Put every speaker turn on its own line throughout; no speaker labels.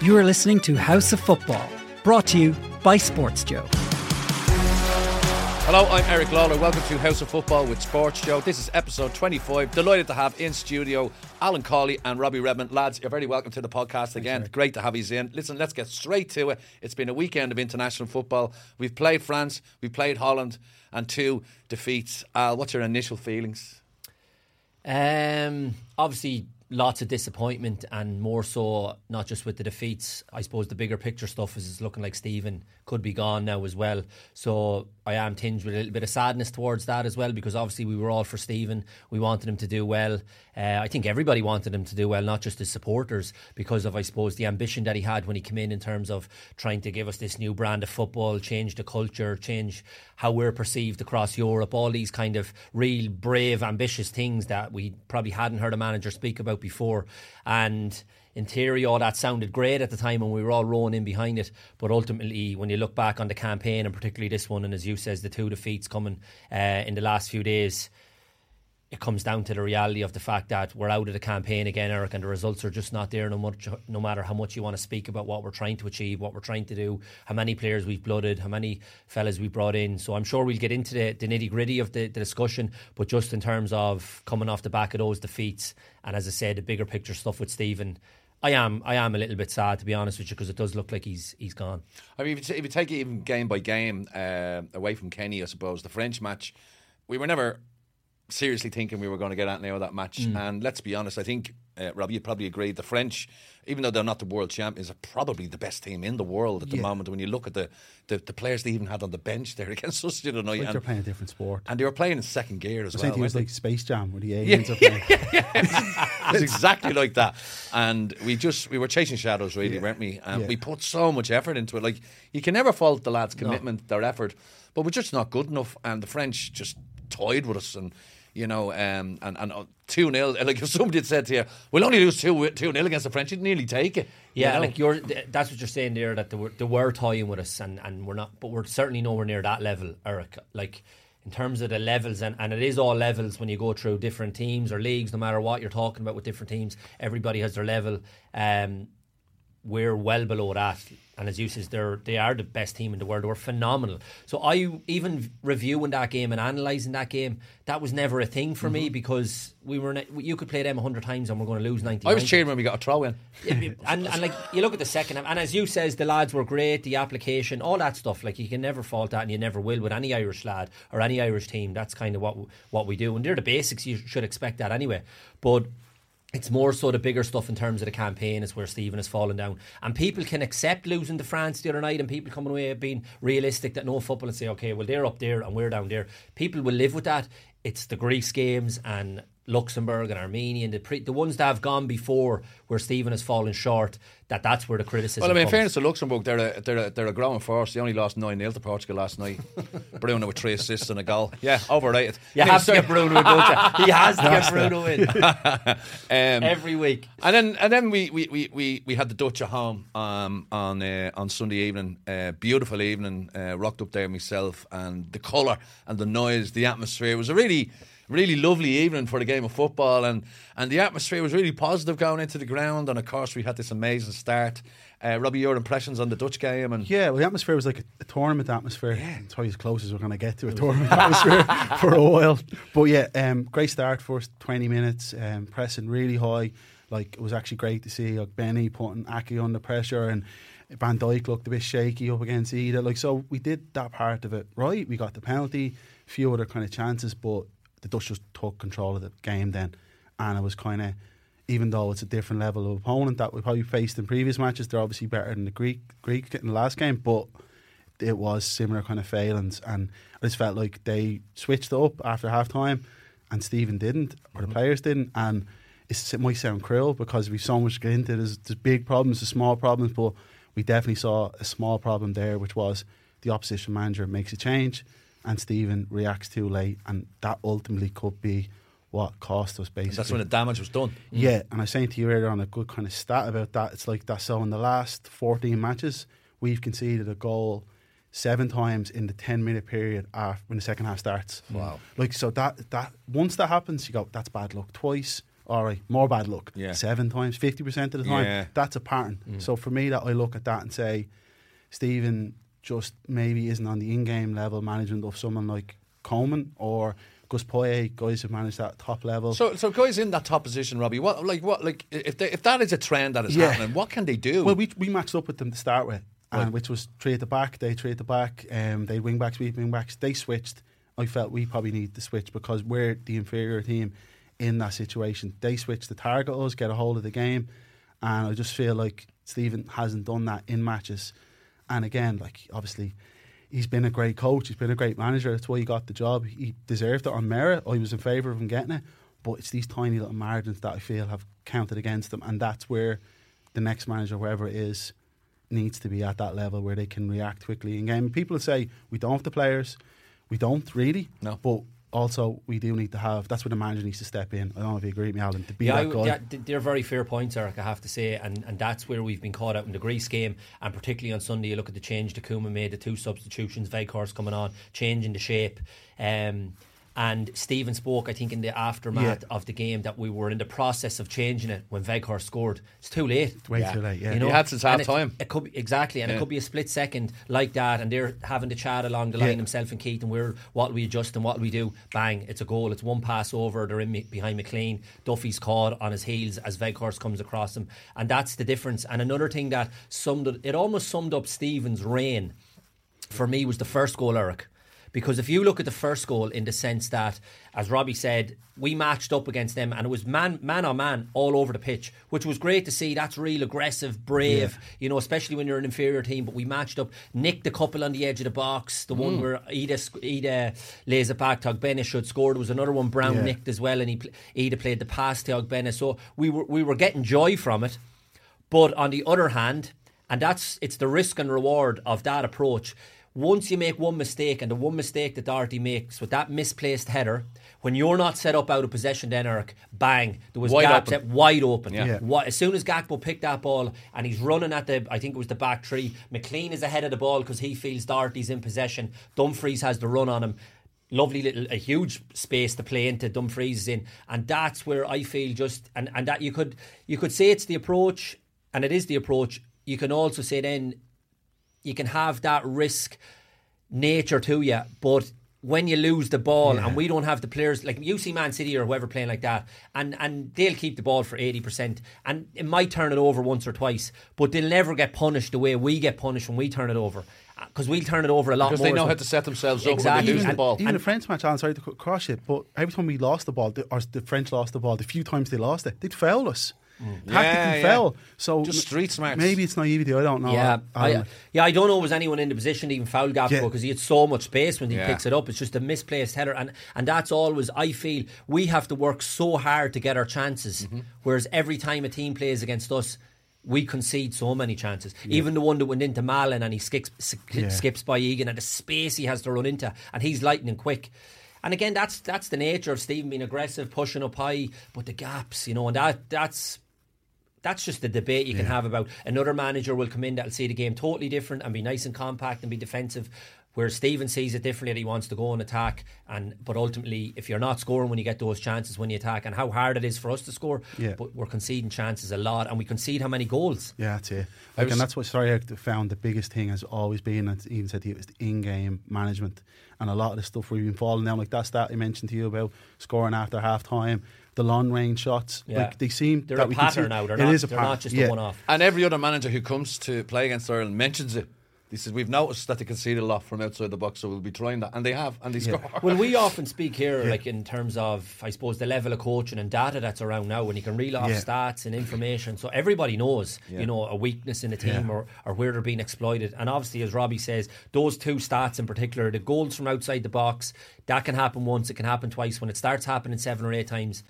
You are listening to House of Football, brought to you by Sports Joe.
Hello, I'm Eric Lalor. Welcome to House of Football with Sports Joe. This is episode 25. Delighted to have in studio Alan Cawley and Robbie Redmond. Lads, you're very welcome to the podcast again.
Thanks,
Great to have you in. Listen, let's get straight to it. It's been a weekend of international football. We've played France, we've played Holland, and two defeats. Al, what's your initial feelings?
Um, obviously, lots of disappointment, and more so not just with the defeats. I suppose the bigger picture stuff is looking like Stephen could be gone now as well. So I am tinged with a little bit of sadness towards that as well, because obviously we were all for Stephen. We wanted him to do well. Uh, I think everybody wanted him to do well, not just his supporters, because of I suppose the ambition that he had when he came in in terms of trying to give us this new brand of football, change the culture, change how we're perceived across Europe. All these kind of real brave, ambitious things that we probably hadn't heard a manager speak about before, and in theory, all that sounded great at the time when we were all rowing in behind it. But ultimately, when you look back on the campaign, and particularly this one, and as you says, the two defeats coming uh, in the last few days, it comes down to the reality of the fact that we're out of the campaign again, Eric, and the results are just not there. No, much, no matter how much you want to speak about what we're trying to achieve, what we're trying to do, how many players we've blooded, how many fellas we brought in. So I'm sure we'll get into the, the nitty gritty of the, the discussion. But just in terms of coming off the back of those defeats, and as I said, the bigger picture stuff with Stephen. I am, I am a little bit sad to be honest with you because it does look like he's he's gone.
I mean, if you, if you take it even game by game uh, away from Kenny, I suppose the French match, we were never seriously thinking we were going to get out now of that match.
Mm.
And let's be honest, I think uh, Robbie, you'd probably agree. The French, even though they're not the world champions, are probably the best team in the world at the
Yeah.
moment. When you look at the, the, the players they even had on the bench there against us other night,
Like they're playing a different sport.
and they were playing in second gear as
I
well.
it was like Space Jam where the aliens are playing.
it was exactly like that. And we just we were chasing shadows, really,
Yeah.
weren't we? And
Yeah.
we put so much effort into it. Like you can never fault the lads' commitment, their effort, but we're just not good enough. And the French just toyed with us, and you know, um, and and two 0 Like if somebody had said to you, "We'll only lose two two 0 against the French," you'd nearly take it. you
Yeah,
know?
like you're. That's what you're saying there. That they were, they were toying with us, and, and we're not. But we're certainly nowhere near that level, Eric. Like in terms of the levels, and, and it is all levels when you go through different teams or leagues. No matter what you're talking about with different teams, everybody has their level. Um, we're well below that. And as you says, they're they are the best team in the world. We're phenomenal. So I even reviewing that game and analysing that game, that was never a thing for me mm-hmm. because we were ne- you could play them hundred times and we're going to lose ninety.
I was cheering when we got a throw in.
and, and like you look at the second half, and as you says, the lads were great, the application, all that stuff. Like you can never fault that, and you never will with any Irish lad or any Irish team. That's kind of what what we do, and they're the basics. You should expect that anyway. But it's more so the bigger stuff in terms of the campaign is where Stephen has fallen down, and people can accept losing to France the other night, and people coming away being realistic that no football and say, okay, well they're up there and we're down there. People will live with that. It's the Greece games and Luxembourg and Armenia and the pre- the ones that have gone before where Stephen has fallen short. That that's where the criticism.
Well, I mean, in fairness to Luxembourg, they're a, they're a, they're a growing force. They only lost 9 0 to Portugal last night. Bruno with three assists and a goal. Yeah, overrated.
you have to get Bruno in, don't you? He has to get Bruno in
Um,
every week.
And then and then we we, we, we, we had the Dutch at home um, on uh, on Sunday evening. Uh, beautiful evening. Uh, rocked up there myself, and the colour and the noise, the atmosphere. Was a really really lovely evening for the game of football, and and the atmosphere was really positive going into the ground. And of course, we had this amazing start. Uh, Robbie, your impressions on the Dutch game and
Yeah, well, the atmosphere was like a, a tournament atmosphere. It's probably as close as we're going to get to a tournament atmosphere for a while. But yeah, um, great start first 20 minutes, um, pressing really high. Like, it was actually great to see like, Benny putting Aké under pressure and Van Dijk looked a bit shaky up against Idah. Like, so we did that part of it right. We got the penalty, a few other kind of chances, but the Dutch just took control of the game then. And it was kind of even though it's a different level of opponent that we probably faced in previous matches, they're obviously better than the Greek Greek in the last game, but it was similar kind of failings, and I just felt like they switched up after half time, and Stephen didn't, or the mm-hmm. players didn't, and it's, it might sound cruel because we've so much get into. There's, there's big problems, there's small problems, but we definitely saw a small problem there, which was the opposition manager makes a change, and Stephen reacts too late, and that ultimately could be what cost us basically.
that's when the damage was done.
Yeah, and I was saying to you earlier on a good kind of stat about that. It's like that. So in the last 14 matches, we've conceded a goal seven times in the 10 minute period after when the second half starts.
Wow.
Like so that that once that happens, you go that's bad luck. Twice all right, more bad luck.
Yeah.
Seven times, 50% of the time.
Yeah.
That's a pattern. Mm. So for me, that I look at that and say, Stephen just maybe isn't on the in-game level management of someone like Koeman or Gus Poyet, guys who manage that top level.
So, so guys in that top position, Robbie. What, like, what, like, if they, if that is a trend that is
Yeah.
happening, what can they do?
Well, we we matched up with them to start with,
Right.
and which was three at the back. They three at the back. Um, they wing backs, we wing backs. They switched. I felt we probably need to switch because we're the inferior team in that situation. They switched to target us, get a hold of the game, and I just feel like Stephen hasn't done that in matches. And again, like obviously, he's been a great coach. He's been a great manager. That's why he got the job. He deserved it on merit. I was in favour of him getting it. But it's these tiny little margins that I feel have counted against them, and that's where the next manager, wherever it is, needs to be at that level where they can react quickly in game. People say we don't have the players, we don't really,
No.
but also we do need to have. That's where the manager needs to step in. I don't know if you agree with me, Alan, to be
yeah,
that guy.
yeah, they're very fair points, Eric. I have to say, and and that's where we've been caught out in the Greece game, and particularly on Sunday. You look at the change the Koeman made, the two substitutions, Weghorst coming on, changing the shape. Um, and Stephen spoke, I think, in the aftermath
Yeah.
of the game that we were in the process of changing it when Weghorst scored. It's too late.
It's way too late, yeah.
You know,
He had since
and it-
half-time.
It could be, exactly, and
Yeah.
it could be a split second like that, and they're having to chat along the line
Yeah.
himself and Keith, and we're what we adjust and what we do. Bang! It's a goal. It's one pass over. They're in behind McClean. Duffy's caught on his heels as Weghorst comes across him, and that's the difference. And another thing that summed it, it almost summed up Stephen's reign for me was the first goal, Eric. Because if you look at the first goal in the sense that, as Robbie said, we matched up against them and it was man man on man all over the pitch, which was great to see. That's real aggressive, brave, you know, especially when you're an inferior team. But we matched up, nicked a couple on the edge of the box. The one mm. where Idah, Idah lays it back Ogbene should scored. There was another one Browne
Yeah.
nicked as well, and he Idah played the pass to Ogbene. So we were we were getting joy from it. But on the other hand, and that's it's the risk and reward of that approach. Once you make one mistake, and the one mistake that Doherty makes with that misplaced header, when you're not set up out of possession, then Eric, bang, there was
Wide
gaps
open.
wide open.
Yeah.
Yeah.
What, as soon as Gakpo picked that ball and he's running at the, I think it was the back three. McClean is ahead of the ball because he feels Doherty's in possession. Dumfries has the run on him. Lovely little, a huge space to play into. Dumfries is in, and that's where I feel just, and and that you could you could say it's the approach, and it is the approach. You can also say then you can have that risk nature to you, but when you lose the ball
Yeah.
and we don't have the players like you see Man City or whoever playing like that, and and they'll keep the ball for eighty percent, and it might turn it over once or twice, but they'll never get punished the way we get punished when we turn it over, because we'll turn it over a lot
because
more.
they know
so-
how to set themselves up when
Exactly.
they lose
even,
the ball.
even the French match, Alan, sorry to cut- cross it, but every time we lost the ball, the, or the French lost the ball, the few times they lost it, they'd foul us. Tactically
Yeah, yeah.
foul. So
Just street smarts.
Maybe it's naivety. I don't know.
Yeah,
I,
I, yeah, I don't know was anyone in the position to even foul Gakpo
Yeah.
because he had so much space when he
Yeah.
picks it up. It's just a misplaced header, and and that's always I feel we have to work so hard to get our chances.
Mm-hmm.
Whereas every time a team plays against us. We concede so many chances. Even the one that went into Malen and he skips, sk-
Yeah.
skips by Egan and the space he has to run into, and he's lightning quick. And again, that's that's the nature of Stephen being aggressive, pushing up high, but the gaps, you know, and that that's that's just the debate you can have about another manager will come in that'll see the game totally different and be nice and compact and be defensive. Whereas Stephen sees it differently that he wants to go and attack and but ultimately if you're not scoring when you get those chances when you attack and how hard it is for us to score,
Yeah.
but we're conceding chances a lot and we concede how many goals.
Yeah, that's it. Like,
was-
and that's what sorry I found the biggest thing has always been, and even said to you, is the in-game management, and a lot of the stuff we've been falling down, like that stat I mentioned to you about scoring after half time, the long range shots,
Yeah.
like they seem
They're
that
a pattern now. They're
it
not
is a
they're
pattern.
not just
yeah.
a one off.
And every other manager who comes to play against Ireland mentions it. He says, We've noticed that they concede a lot from outside the box, so we'll be trying that. And they have, and they
Yeah.
score.
Well, we often speak here, like in terms of, I suppose, the level of coaching and data that's around now, when you can reel off
Yeah.
stats and information, so everybody knows,
Yeah.
you know, a weakness in a team
Yeah.
or, or where they're being exploited. And obviously, as Robbie says, those two stats in particular, the goals from outside the box, that can happen once, it can happen twice. When it starts happening seven or eight times,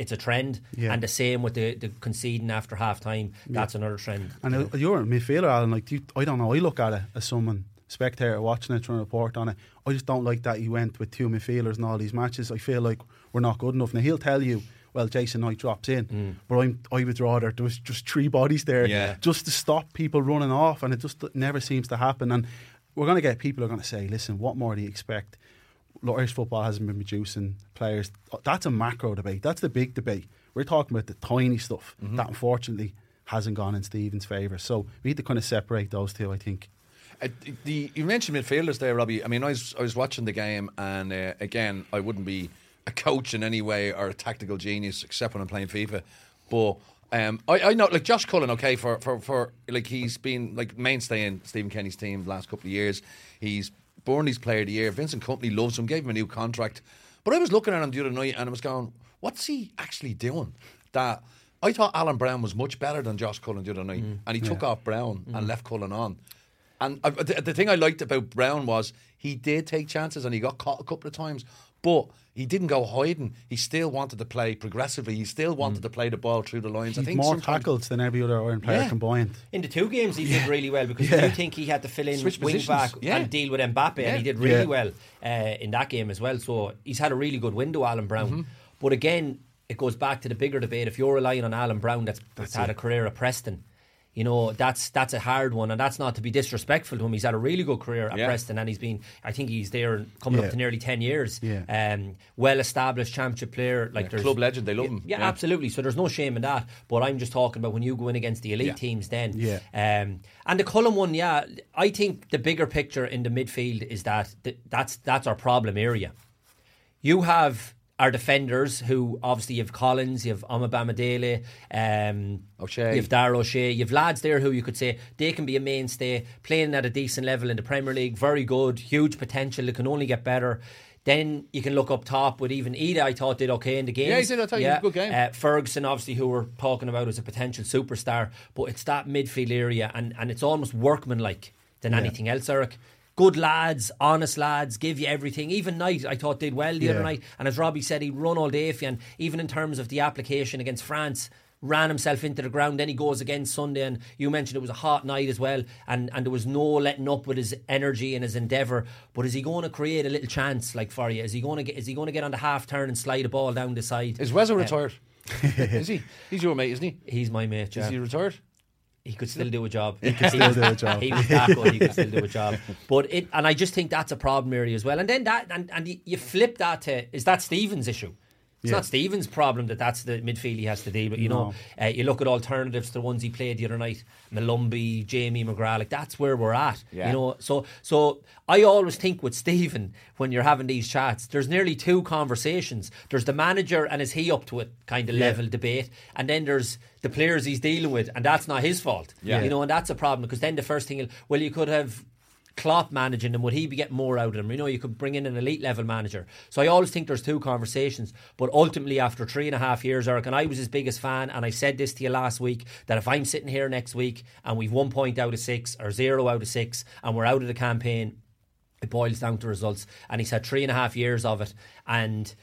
it's a trend.
Yeah.
And the same with the, the conceding after half time, that's another trend.
And you're a midfielder, Alan. Like, do you, I don't know. I look at it as someone spectator watching it, trying to report on it. I just don't like that he went with two midfielders in all these matches. I feel like we're not good enough. Now he'll tell you, well, Jason Knight drops in, mm. but I'm, I would rather there was just three bodies there,
Yeah.
just to stop people running off, and it just never seems to happen. And we're going to get people are going to say, listen, what more do you expect? Irish football hasn't been producing players. That's a macro debate. That's the big debate. We're talking about the tiny stuff
Mm-hmm.
that unfortunately hasn't gone in Stephen's favour. So we need to kind of separate those two. I think.
Uh, the, you mentioned midfielders there, Robbie. I mean, I was I was watching the game, and uh, again, I wouldn't be a coach in any way or a tactical genius except when I'm playing FIFA. But um, I, I know, like Josh Cullen, okay, for, for, for like he's been like mainstay in Stephen Kenny's team the last couple of years. He's Burnley's Player of the Year. Vincent Kompany loves him, gave him a new contract. But I was looking at him the other night, and I was going, "What's he actually doing?" That I thought Alan Browne was much better than Josh Cullen the other night, mm. and he took off Browne and mm. left Cullen on. And I, the, the thing I liked about Browne was he did take chances and he got caught a couple of times, but he didn't go hiding. He still wanted to play progressively. He still wanted to play the ball through the lines. I think
more tackles than every other Iron player
Yeah.
combined.
In the two games, he did really well because
Yeah.
you think he had to fill in
Switch
wing
positions,
back
yeah.
and deal with Mbappe,
Yeah.
and he did really
Yeah.
well uh, in that game as well. So he's had a really good window, Alan Browne.
Mm-hmm.
But again, it goes back to the bigger debate. If you're relying on Alan Browne, that's, that's had a career at Preston. You know that's that's a hard one, and that's not to be disrespectful to him. He's had a really good career at
Yeah.
Preston, and he's been. I think he's there coming
Yeah.
up to nearly ten years.
Yeah.
Um, well established championship player, like
Yeah, club legend, they love
yeah,
him.
Yeah,
Yeah.
absolutely. So there's no shame in that. But I'm just talking about when you go in against the elite
Yeah.
teams, then.
Yeah.
Um, and the Cullen one, yeah, I think the bigger picture in the midfield is that th- that's that's our problem area. You have our defenders who obviously you have Collins, you have Omobamidele, um,
O'Shea.
you have Dara O'Shea, you have lads there who you could say they can be a mainstay, playing at a decent level in the Premier League, very good, huge potential, it can only get better. Then you can look up top with even Idah, I thought did okay in the game.
Yeah, he did, I thought he had a good game.
Uh, Ferguson, obviously, who we're talking about as a potential superstar, but it's that midfield area, and, and it's almost workmanlike than anything else, Eric. Good lads, honest lads, give you everything. Even Knight, I thought did well the
Yeah.
other night, and as Robbie said, he run all day for you. And even in terms of the application against France, ran himself into the ground. Then he goes again Sunday, and you mentioned it was a hot night as well, and and there was no letting up with his energy and his endeavour. But is he going to create a little chance like for you? Is he going to get? Is he going to get on the half turn and slide a ball down the side?
Is Wezza
Uh,
retired? is he? He's your mate, isn't he?
He's my mate.
Is he retired?
He could still do a job. He
could still do a job.
He was that good. He could still do a job. But it, and I just think that's a problem area as well. And then that, and, and you, you flip that to is that Stephen's issue? It's
Yeah.
not Stephen's problem that that's the midfield he has to deal with. You know, uh, you look at alternatives to the ones he played the other night, Molumby, Jamie McGrath. Like that's where we're at.
Yeah.
You know, so so I always think with Stephen when you're having these chats, there's nearly two conversations. There's the manager and is he up to it kind of
Yeah.
level debate, and then there's the players he's dealing with, and that's not his fault.
Yeah.
You know, and that's a problem because then the first thing, well, you could have Klopp managing them, would he be getting more out of them? You know, you could bring in an elite level manager. So I always think there's two conversations. But ultimately, after three and a half years, Eric, and I was his biggest fan, and I said this to you last week that if I'm sitting here next week and we've one point out of six or zero out of six, and we're out of the campaign, it boils down to results. And he's had three and a half years of it. And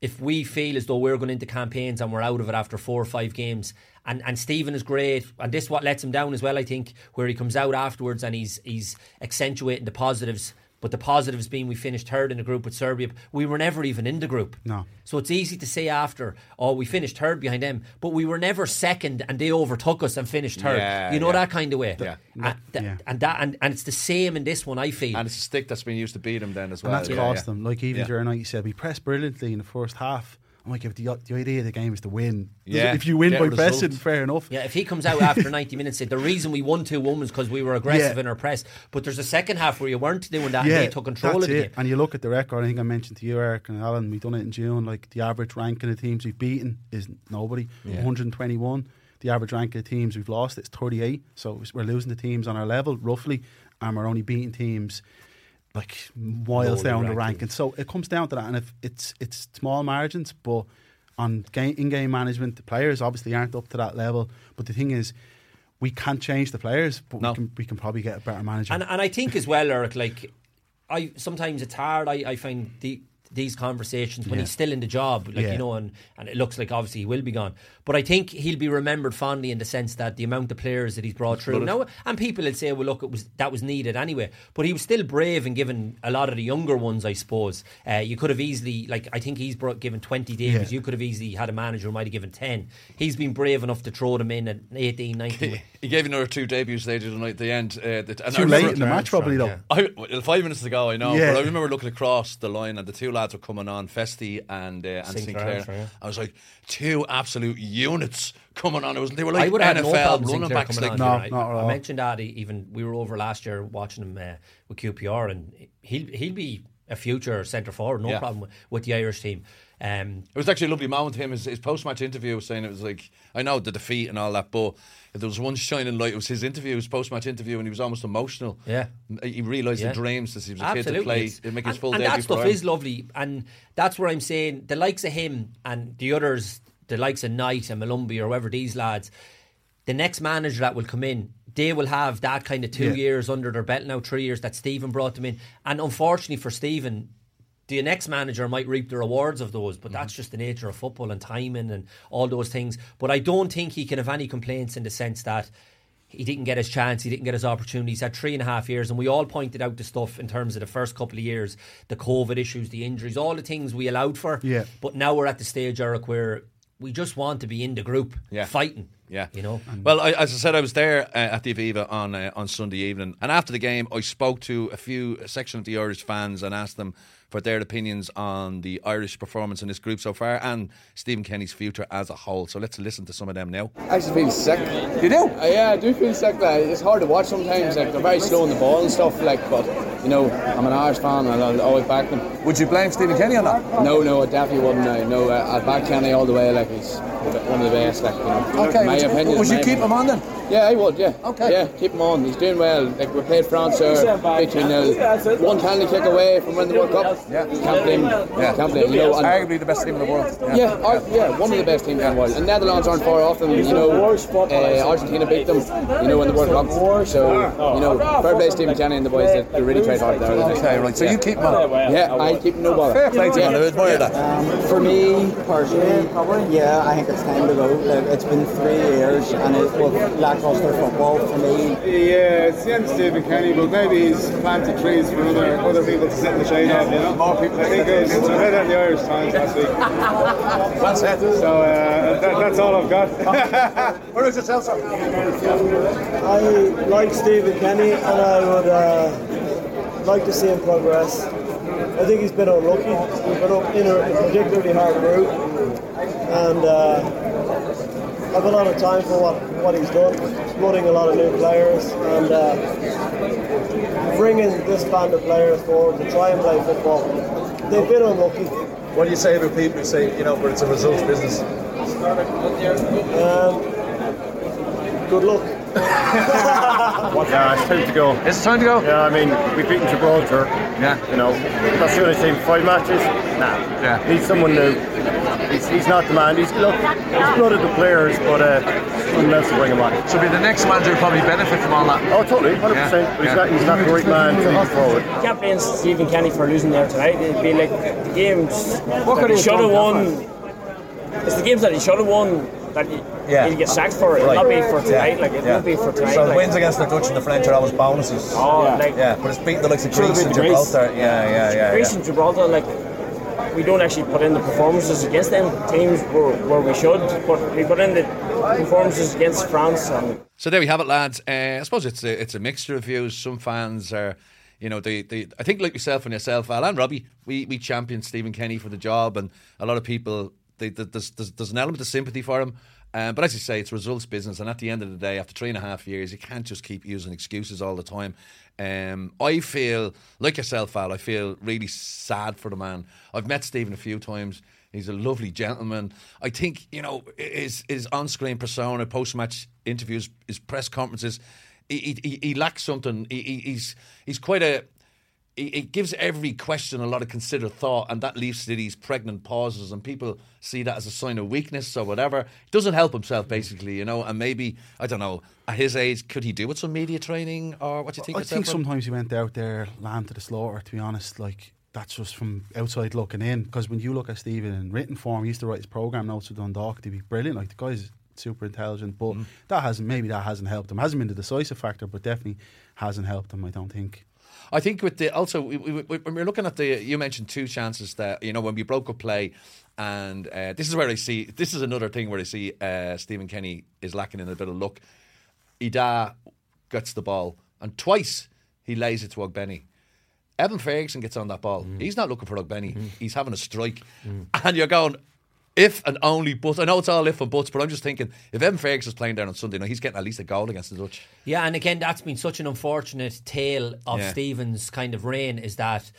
if we feel as though we're going into campaigns and we're out of it after four or five games, and, and Stephen is great, and this is what lets him down as well, I think, where he comes out afterwards and he's he's accentuating the positives. But the positives being we finished third in the group with Serbia. We were never even in the group.
No.
So it's easy to say after, oh, we finished third behind them, but we were never second and they overtook us and finished third.
Yeah,
you know
yeah.
that kind of way.
Yeah.
And, th-
Yeah.
and that and, and it's the same in this one, I feel.
And it's a stick that's been used to beat him then as well.
and that's
Yeah,
cost
yeah.
them. Like even
Yeah.
during night, you said we pressed brilliantly in the first half. I'm like, if the, the idea of the game is to win,
Yeah,
if you win
get
by pressing, fair enough.
Yeah, if he comes out after 90 minutes, said the reason we won two one was because we were aggressive
Yeah.
in our press. But there's a second half where you weren't doing that and they took control
that's
of the
it.
game.
And you look at the record. I think I mentioned to you, Eric and Alan. We've done it in June. Like the average ranking of the teams we've beaten is nobody. yeah. 121. The average rank of the teams we've lost is 38. So we're losing the teams on our level roughly, and we're only beating teams like miles down the
rank.
ranking. So it comes down to that, and if it's it's small margins, but on game, in-game management, the players obviously aren't up to that level. But the thing is, we can't change the players, but
No.
we can we can probably get a better manager.
And and I think as well, Eric, like I sometimes it's hard. I, I find the these conversations when
Yeah.
he's still in the job, like
Yeah.
you know, and, and it looks like obviously he will be gone. But I think he'll be remembered fondly in the sense that the amount of players that he's brought through now, and people will say, well, look, it was that was needed anyway. But he was still brave and given a lot of the younger ones, I suppose. Uh, you could have easily, like, I think he's brought, given twenty Davies.
Yeah.
You could have easily had a manager who might have given ten. He's been brave enough to throw them in at 18, 19.
He gave another two debuts later tonight at the end. Uh, that, and I
Too late in the match, probably though.
Yeah.
I, well, five minutes ago, I know,
Yeah.
but I remember looking across the line at the two lads were coming on, Festy and uh, and
Sinclair,
Sinclair.
yeah.
I was like, two absolute units coming on. It was they were like
I would have no
NFL running
Sinclair
backs. Like,
on.
No,
here. I,
not at
I mentioned that even we were over last year watching him uh, with QPR, and he'll he'll be a future centre forward, no
Yeah.
problem with, with the Irish team. Um,
It was actually a lovely moment. To him his, his post match interview was saying it was like I know the defeat and all that, but if there was one shining light. It was his interview, his post match interview, and he was almost emotional.
Yeah.
he realised
Yeah.
the dreams since he was a
Absolutely.
kid to play,
It's-
to make his
and,
full
and
debut
that stuff is lovely, and that's where I'm saying the likes of him and the others, the likes of Knight and Molumby or whoever these lads, the next manager that will come in, they will have that kind of two
Yeah.
years under their belt now, three years that Stephen brought them in, and unfortunately for Stephen. The next manager might reap the rewards of those, but that's just the nature of football and timing and all those things. But I don't think he can have any complaints in the sense that he didn't get his chance, he didn't get his opportunity. He's had three and a half years, and we all pointed out the stuff in terms of the first couple of years, the COVID issues, the injuries, all the things we allowed for.
Yeah.
But now we're at the stage, Eric, where we just want to be in the group,
Yeah.
fighting.
Yeah,
you know.
Well, I, as I said, I was there uh, at the Aviva on uh, on Sunday evening, and after the game, I spoke to a few a section of the Irish fans and asked them for their opinions on the Irish performance in this group so far and Stephen Kenny's future as a whole. So let's listen to some of them now.
I just feel sick.
You do?
Uh, yeah, I do feel sick. Like, it's hard to watch sometimes. Like they're very slow on the ball and stuff. Like, but you know, I'm an Irish fan and I'll always back them.
Would you blame Stephen Kenny on that?
No, no, I definitely wouldn't. No, uh, I'd back Kenny all the way. Like he's one of the best. Like you know,
Okay,
my
would you,
opinion.
would you keep
opinion.
him on then?
Yeah, I would. Yeah.
Okay.
Yeah, keep him on. He's doing well. Like we played France there, big two nil. One penalty kick away from winning the World Cup.
Yeah.
Can't blame. him.
Yeah.
Can't blame. You know, and,
Arguably the best team in the world.
Yeah, Ar- yeah, one of the best teams in the world. And Netherlands aren't far off them. You know, uh, Argentina beat them. You know, in the World Cup. So you know, fair play to Stephen Kenny and the boys. They, they really tried hard there.
Okay, right. So you keep him on.
Yeah, I keep no bother.
Fair play to you, man. I admire that.
For me personally, probably yeah, I think it's time to go. Like, it's been three years, and it was lackluster football for me.
Yeah, it's the end of Stephen Kenny, but maybe he's planted trees for other other people to sit in the shade of. You know, more people. I think it was it's read out in the Irish Times last week.
Well said.
So uh, that, that's all I've got.
Where is yourself, sir?
I like Stephen Kenny and I would uh, like to see him progress. I think he's been unlucky. He's been up in a particularly hard group and uh, I've a lot of time for what, what he's done. He's running a lot of new players and uh, bringing this band of players forward to try and play football. They've been unlucky.
What do you say to people who say, you know, but it's a results business?
Um, good luck.
Yeah, it's time to go.
It's time to go.
Yeah, I mean, we've beaten Gibraltar.
Yeah.
You know, that's the only team. Five matches? Nah.
Yeah.
Needs someone new. He's, he's not the man. He's, look, he's blooded the players, but uh, someone else to bring him on.
So be the next manager will probably benefit from all that.
Oh, totally, 100%. But he's,
Yeah.
not, he's not the right man to lead forward.
can't blame Stephen Kenny for losing there tonight. It'd be like the games
What could
he
he
should have
have done
won. It's the games that he should have won that he,
Yeah.
he'll get sacked for. It'll not be for tonight. Like it
Yeah.
won't be for tonight.
So the
like,
wins against the Dutch and the French are always bonuses.
Oh, like
Yeah, but it's beating the likes of Greece
been
and
Greece.
Gibraltar. Yeah, yeah, yeah.
Greece
yeah.
and Gibraltar, like we don't actually put in the performances against them teams where, where we should, but we put in the performances against France and
So there we have it, lads. Uh, I suppose it's a, it's a mixture of views. Some fans are, you know, they, they I think like yourself and yourself, Al and Robbie, we we championed Stephen Kenny for the job, and a lot of people, they, they, there's, there's there's an element of sympathy for him. Um, but as you say, it's results business, and at the end of the day, after three and a half years, you can't just keep using excuses all the time. Um, I feel like yourself, Al. I feel really sad for the man. I've met Stephen a few times. He's a lovely gentleman. I think you know his his on screen persona, post match interviews, his press conferences. He, he, he lacks something. He, he, he's he's quite a. He gives every question a lot of considered thought, and that leads to these pregnant pauses, and people see that as a sign of weakness or whatever. He doesn't help himself, mm. basically, you know. And maybe I don't know. At his age, could he do with some media training, or what do you think?
I think sometimes he went out there, land to the slaughter. To be honest, like that's just from outside looking in. Because when you look at Stephen in written form, he used to write his program notes with Dundalk. He'd be brilliant, like the guy's super intelligent. But mm. that hasn't maybe that hasn't helped him. Hasn't been the decisive factor, but definitely hasn't helped him. I don't think.
I think with the also we, we, we, when we're looking at the you mentioned two chances that you know when we broke up play, and uh, this is where I see this is another thing where I see uh, Stephen Kenny is lacking in a bit of luck. Idah gets the ball and twice he lays it to Ogbene. Evan Ferguson gets on that ball.
Mm.
He's not looking for Benny. He's having a strike, and you're going. If and only but I know it's all if and buts, but I'm just thinking if Evan Ferguson's playing down on Sunday, now he's getting at least a goal against the Dutch.
Yeah, and again, that's been such an unfortunate tale of
Yeah.
Stephen's kind of reign is that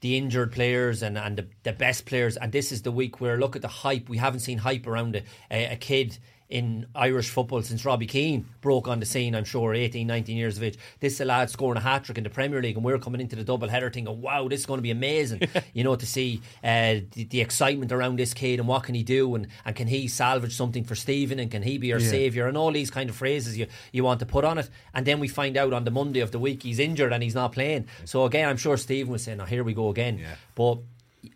the injured players and, and the, the best players, and this is the week where look at the hype. We haven't seen hype around a, a, a kid in Irish football since Robbie Keane broke on the scene, I'm sure, 18, 19 years of age. This is a lad scoring a hat trick in the Premier League, and we're coming into the double header thinking, wow, this is going to be amazing. you know, to see uh, the, the excitement around this kid and what can he do, and, and can he salvage something for Stephen, and can he be our
Yeah.
saviour, and all these kind of phrases you, you want to put on it. And then we find out on the Monday of the week he's injured and he's not playing. So again, I'm sure Stephen was saying, oh, here we go again. Yeah. But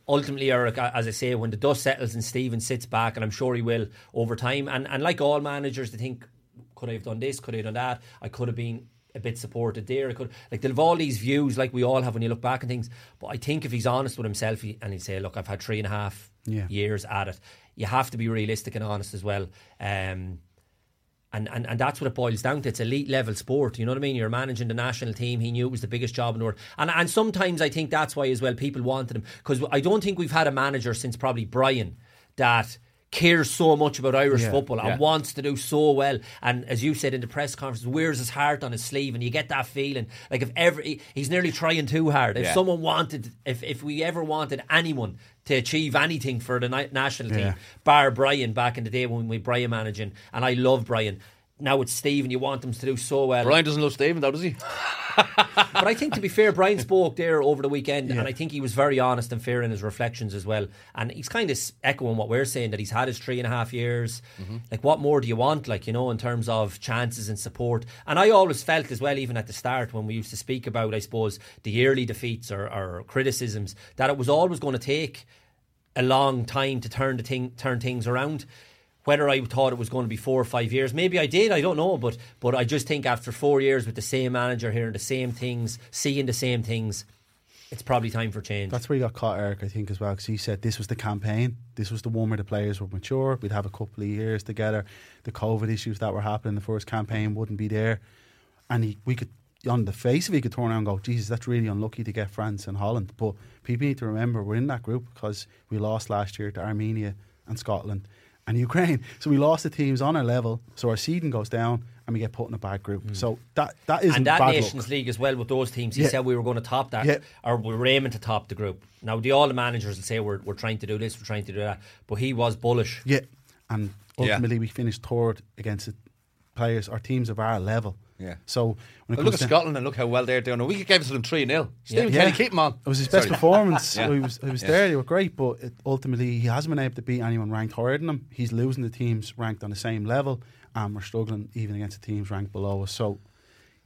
ultimately, Eric, as I say, when the dust settles and Stephen sits back, and I'm sure he will over time, and, and like all managers, they think, could I have done this? Could I have done that? I could have been a bit supported there. I could like they'll have all these views like we all have when you look back and things. But I think if he's honest with himself he, and he'd say, look, I've had three and a half
Yeah.
years at it. You have to be realistic and honest as well. Um, and, and, and that's what it boils down to. It's elite level sport. You know what I mean? You're managing the national team. He knew it was the biggest job in the world. And, and sometimes I think that's why as well people wanted him. Because I don't think we've had a manager since probably Brian that cares so much about Irish
Yeah,
football and
yeah.
wants to do so well. And as you said in the press conference, wears his heart on his sleeve, and you get that feeling like if ever he- he's nearly trying too hard. If
Yeah.
someone wanted, if if we ever wanted anyone to achieve anything for the national team, bar Brian back in the day when we Brian managing, and I love Brian. Now it's Stephen. You want them to do so well.
Brian doesn't love Stephen, though, does he?
But I think, to be fair, Brian spoke there over the weekend, and I think he was very honest and fair in his reflections as well. And he's kind of echoing what we're saying that he's had his three and a half years. Mm-hmm. Like, what more do you want? Like, you know, in terms of chances and support. And I always felt as well, even at the start when we used to speak about, I suppose, the early defeats or, or criticisms, that it was always going to take a long time to turn the thing, turn things around. Whether I thought it was going to be four or five years, maybe I did. I don't know, but but I just think after four years with the same manager, hearing the same things, seeing the same things, it's probably time for change.
That's where he got caught, Eric, I think, as well, because he said this was the campaign. This was the one where the players were mature. We'd have a couple of years together. The COVID issues that were happening the first campaign wouldn't be there. And he, we could, on the face of it, he could turn around and go, Jesus, that's really unlucky to get France and Holland. But people need to remember we're in that group because we lost last year to Armenia and Scotland and Ukraine. So we lost the teams on our level. So our seeding goes down and we get put in a bad group. Mm. So that, that isn't
and that
bad
Nations
luck.
League as well with those teams, he
Yeah.
said we were going to top that,
Yeah.
or we're aiming to top the group. Now, the all the managers will say we're, we're trying to do this, we're trying to do that, but he was bullish.
Yeah, and
Yeah.
ultimately we finished third against the players or teams of our level.
Yeah.
So when it
look at Scotland and look how well they're doing. We gave it to them 3 0. Stephen
Yeah.
Kenny, keep him on.
It was his best
Sorry.
performance.
Yeah.
He was, he was
Yeah.
there. They were great, but it, ultimately he hasn't been able to beat anyone ranked higher than him. He's losing the teams ranked on the same level, and we're struggling even against the teams ranked below us. So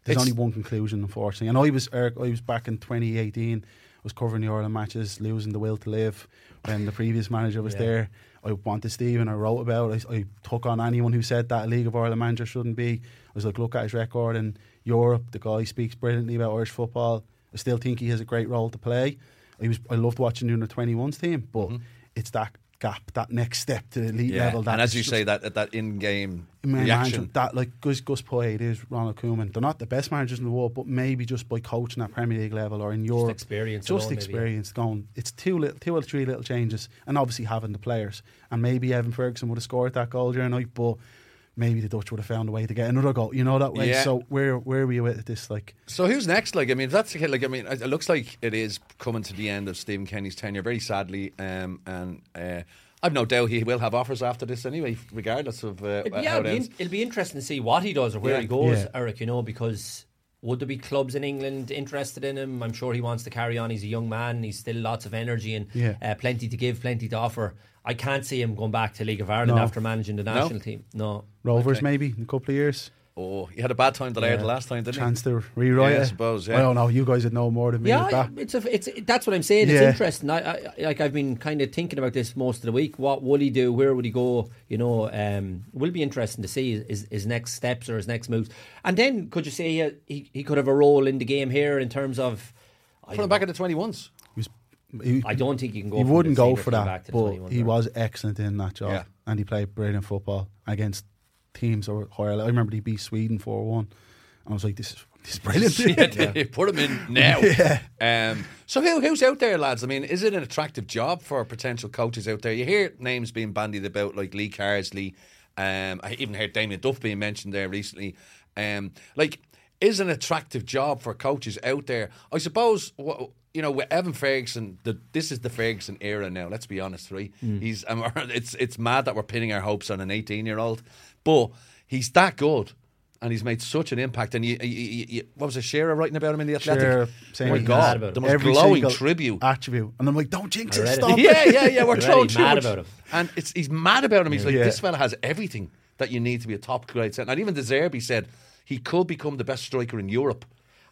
there's
It's-
only one conclusion, unfortunately. And I was Eric, I was back in 2018. I Was covering the Ireland matches, losing the will to live when the previous manager was
Yeah.
there. I want wanted Stephen. I wrote about. it. I, I took on anyone who said that a League of Ireland manager shouldn't be. I was like, look at his record in Europe. The guy speaks brilliantly about Irish football. I still think he has a great role to play. I was I loved watching the under 21s team, but mm-hmm. it's that gap, that next step to the elite.
Yeah.
level. That
and as you
just-
say, that that in game reaction.
management, that like Gus Gus Poyet is Ronald Koeman. They're not the best managers in the world, but maybe just by coaching at Premier League level or in Europe,
experience
just
alone, maybe,
experience. Going, it's two little, two or three little changes, and obviously having the players. And maybe Evan Ferguson would have scored that goal during the night, but maybe the Dutch would have found a way to get another goal. You know that way.
Yeah.
So where where were you with this? Like,
So who's next? Like, I mean, if that's the case, like, I mean, it it looks like it is coming to the end of Stephen Kenny's tenure, very sadly. Um, and uh, I've no doubt he will have offers after this anyway, regardless of uh,
It'd-
how
yeah,
it
it'll be, in- it'll be interesting to see what he does or where
Yeah.
he goes,
Yeah.
Eric. You know, because would there be clubs in England interested in him? I'm sure he wants to carry on. He's a young man. He's still lots of energy and
Yeah.
uh, plenty to give, plenty to offer. I can't see him going back to League of Ireland
No.
after managing the national team. No,
Rovers,
Okay.
maybe in a couple of years.
Oh, he had a bad time the
Yeah.
the last time, didn't
Chance
he?
to rewrite
Yeah, I suppose, yeah.
I don't know. You guys would know more than me.
Yeah,
that.
it's a, it's that's what I'm saying. It's
Yeah.
interesting. I, I like I've been kind of thinking about this most of the week. What will he do? Where would he go? You know, um, will be interesting to see his, his next steps or his next moves. And then could you say he, he he could have a role in the game here in terms of? I,
Put
don't
him back at the 21s.
He was- he-
I don't think you can go.
he wouldn't go for that,
back to
but he
there.
was excellent in that job,
Yeah.
and he played brilliant football against teams that were higher. I remember he beat Sweden four one, I was like, this is this brilliant.
Yeah, they Put him in now. Um, so who, who's out there, lads? I mean, is it an attractive job for potential coaches out there? You hear names being bandied about like Lee Carsley. Um, I even heard Damien Duff being mentioned there recently. Um, like, is an attractive job for coaches out there? I suppose. wha- you know, with Evan Ferguson, the, this is the Ferguson era now. Let's be honest, right? He's um, it's it's mad that we're pinning our hopes on an 18 year old, but he's that good. And he's made such an impact. And you, you, you, you- what was it, Shearer writing about him in the Athletic?
Shearer saying
oh my God,
mad about
the most
Every
glowing
single
tribute.
attribute. And I'm like, don't jinx it,
read it.
stop.
Yeah, yeah, yeah. We're
Already
throwing too
mad
much.
about him.
And it's he's mad about him. He's like,
Yeah.
this fella has everything that you need to be a top grade centre. And even De Zerbi said he could become the best striker in Europe.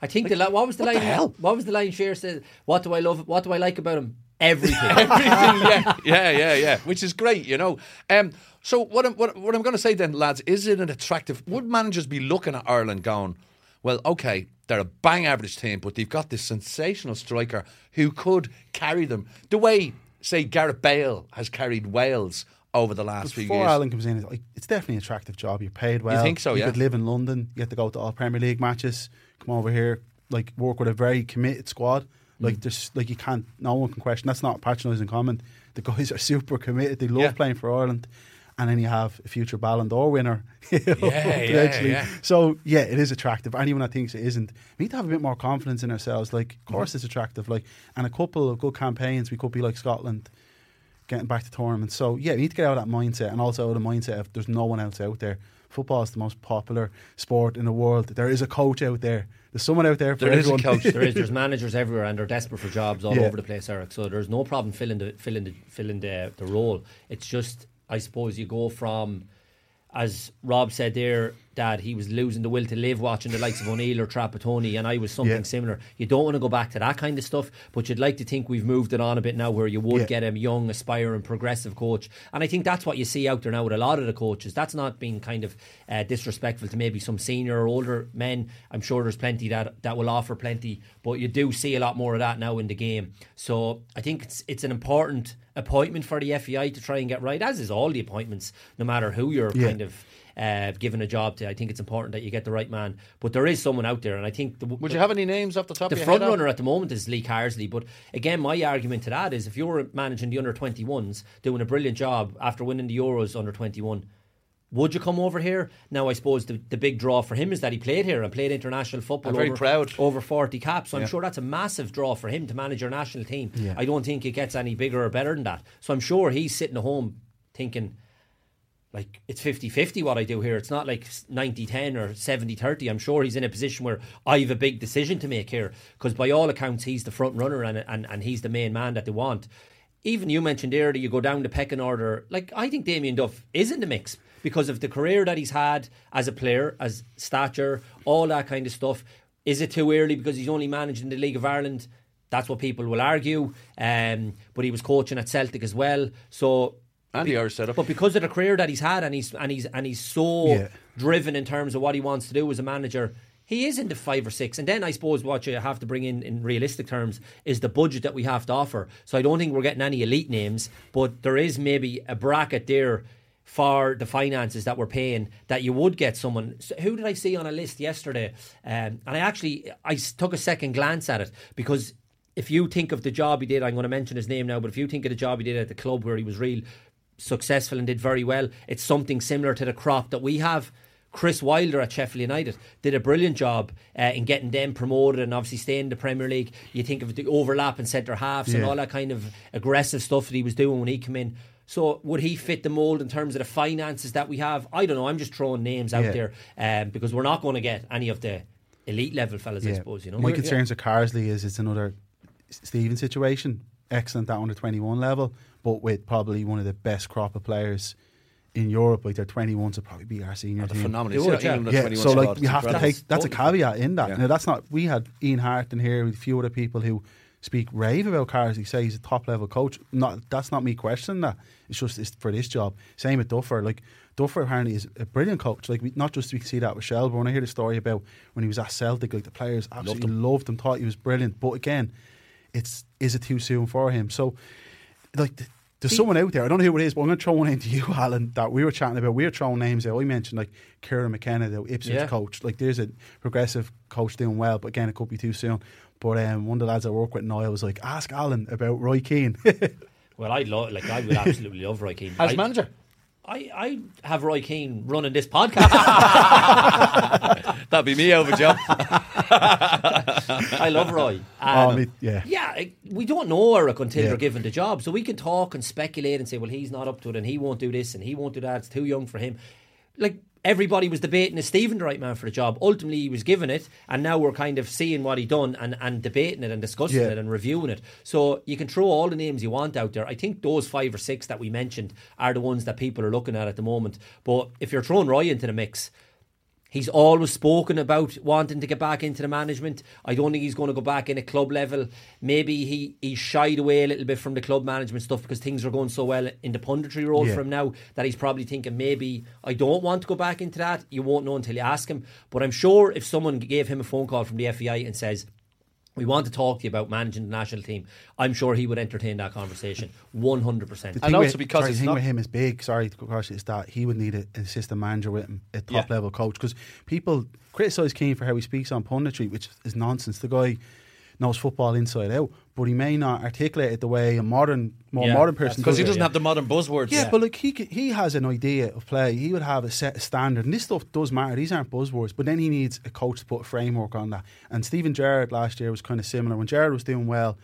I think the what was the
what
line?
the hell?
What was the line? Shearer said, "What do I love? What do I like about him? Everything."
Everything, yeah, yeah, yeah, yeah. Which is great, you know. Um, so what I'm what, what I'm going to say then, lads, is it an attractive? Would managers be looking at Ireland going, well, okay, they're a bang average team, but they've got this sensational striker who could carry them the way, say, Gareth Bale has carried Wales over the last few
Before
years.
Alan comes in, it's, definitely an attractive job. You're paid well.
You think so,
You
yeah?
could live in London. You get to go to all Premier League matches. Come over here, like work with a very committed squad. Like
Mm.
there's like you can't. No one can question. That's not a patronising comment. The guys are super committed. They love
Yeah.
playing for Ireland. And then you have a future Ballon d'Or winner. you know,
Yeah, yeah,
potentially.
yeah.
So yeah, it is attractive. Anyone that thinks it isn't, we need to have a bit more confidence in ourselves. Like, of course, it's attractive. Like, and a couple of good campaigns, we could be like Scotland, getting back to tournaments. So yeah, you need to get out of that mindset, and also out of the mindset of there's no one else out there. Football is the most popular sport in the world. There is a coach out there. There's someone out there for
There is a coach.
there is there's managers everywhere and they're desperate for jobs all
Yeah.
over the place, Eric. So there's no problem filling the filling the filling the, the role. It's just I suppose you go from as Rob said there, Dad, he was losing the will to live watching the likes of O'Neill or Trapattoni, and I was something
Yeah.
similar. You don't want to go back to that kind of stuff, but you'd like to think we've moved it on a bit now where you would
Yeah.
get a young, aspiring, progressive coach. And I think that's what you see out there now with a lot of the coaches. That's not being kind of uh, disrespectful to maybe some senior or older men. I'm sure there's plenty that that will offer plenty, but you do see a lot more of that now in the game. So I think it's it's an important appointment for the FAI to try and get right, as is all the appointments, no matter who you're
Yeah.
kind of uh, given a job to. I think it's important that you get the right man. But there is someone out there, and I think the,
Would you have any names off the top
the
of your
front
head? Al?
runner at the moment is Lee Carsley. But again, my argument to that is if you're managing the under 21s, doing a brilliant job after winning the Euros under 21, would you come over here? Now, I suppose the, the big draw for him is that he played here and played international football.
I'm very
over,
proud.
Over 40 caps. So I'm sure that's a massive draw for him to manage your national team.
Yeah.
I don't think it gets any bigger or better than that. So I'm sure he's sitting at home thinking, like it's 50-50 what I do here. It's not like 90-10 or 70-30. I'm sure he's in a position where I have a big decision to make here because by all accounts he's the front runner and, and, and he's the main man that they want. Even you mentioned earlier you go down the pecking order. Like I think Damien Duff is in the mix because of the career that he's had as a player, as stature, all that kind of stuff. Is it too early because he's only managing the League of Ireland? That's what people will argue. Um, but he was coaching at Celtic as well. So
And the Irish setup.
but because of the career that he's had, and he's and he's and he's so
Yeah.
driven in terms of what he wants to do as a manager, he is into five or six. And then I suppose what you have to bring in in realistic terms is the budget that we have to offer. So I don't think we're getting any elite names, but there is maybe a bracket there for the finances that we're paying that you would get someone. So who did I see on a list yesterday? Um, and I actually i took a second glance at it because if you think of the job he did, I'm going to mention his name now, but if you think of the job he did at the club where he was real successful and did very well, it's something similar to the crop that we have. Chris Wilder at Sheffield United did a brilliant job uh, in getting them promoted and obviously staying in the Premier League. You think of the overlap in centre halves and all that kind of aggressive stuff that he was doing when he came in. So would he fit the mold in terms of the finances that we have? I don't know. I'm just throwing names out
Yeah.
there um, because we're not going to get any of the elite level fellas, I suppose. You know,
My concerns with Carsley is it's another Stephen situation. Excellent at under 21 level, but with probably one of the best crop of players in Europe. Like their 21s will probably be our senior
They're
team.
phenomenal.
They
You
would,
that
yeah.
Yeah, so like
it's
we have to take that's a caveat in that.
Yeah.
Now that's not. We had Ian Harte in here with a few other people who speak rave about Carsley. Say he's a top level coach. Not that's not me questioning that. It's just it's for this job. Same with Duffer. Like Duffer apparently is a brilliant coach. Like we, not just we can see that with Shelby. When I hear the story about when he was at Celtic, like the players absolutely loved him, thought he was brilliant. But again, it's is it too soon for him? So like. The, There's someone out there, I don't know who it is, but I'm going to throw one into you, Alan, that we were chatting about. We were throwing names out. I mentioned like Kieran McKenna, the Ipswich
Yeah.
coach. Like there's a progressive coach doing well, but again, it could be too soon. But um, one of the lads I work with, Niall, was like, ask Alan about Roy Keane.
Well, I'd love, like, I would absolutely love Roy Keane.
As
I,
manager.
I, I have Roy Keane running this podcast.
That'd be me over Joe.
I love Roy.
Um,
oh,
me, yeah.
Yeah, we don't know Eric until
Yeah.
they're given the job. So we can talk and speculate and say, well, he's not up to it and he won't do this and he won't do that. It's too young for him. Like, everybody was debating is Stephen the right man for the job? Ultimately, he was given it and now we're kind of seeing what he done and, and debating it and discussing
Yeah.
it and reviewing it. So you can throw all the names you want out there. I think those five or six that we mentioned are the ones that people are looking at at the moment. But if you're throwing Roy into the mix, He's always spoken about wanting to get back into the management. I don't think he's going to go back in a club level. Maybe he, he shied away a little bit from the club management stuff because things are going so well in the punditry role
Yeah.
for him now that he's probably thinking maybe I don't want to go back into that. You won't know until you ask him. But I'm sure if someone gave him a phone call from the FAI and says, we want to talk to you about managing the national team. I'm sure he would entertain that conversation 100%.
The
And
thing
also
with,
because
sorry, the thing
not-
with him is big. Sorry to go across is that he would need a- an assistant manager with him, a top
Yeah.
level coach. Because people criticise Keane for how he speaks on punditry, which is nonsense. The guy knows football inside out, but he may not articulate it the way a modern, more
Yeah,
modern person does.
Because
he
doesn't have the modern buzzwords.
Yeah, but like he he has an idea of play. He would have a set of standard, and this stuff does matter. These aren't buzzwords, but then he needs a coach to put a framework on that. And Steven Gerrard last year was kind of similar. When Gerrard was doing well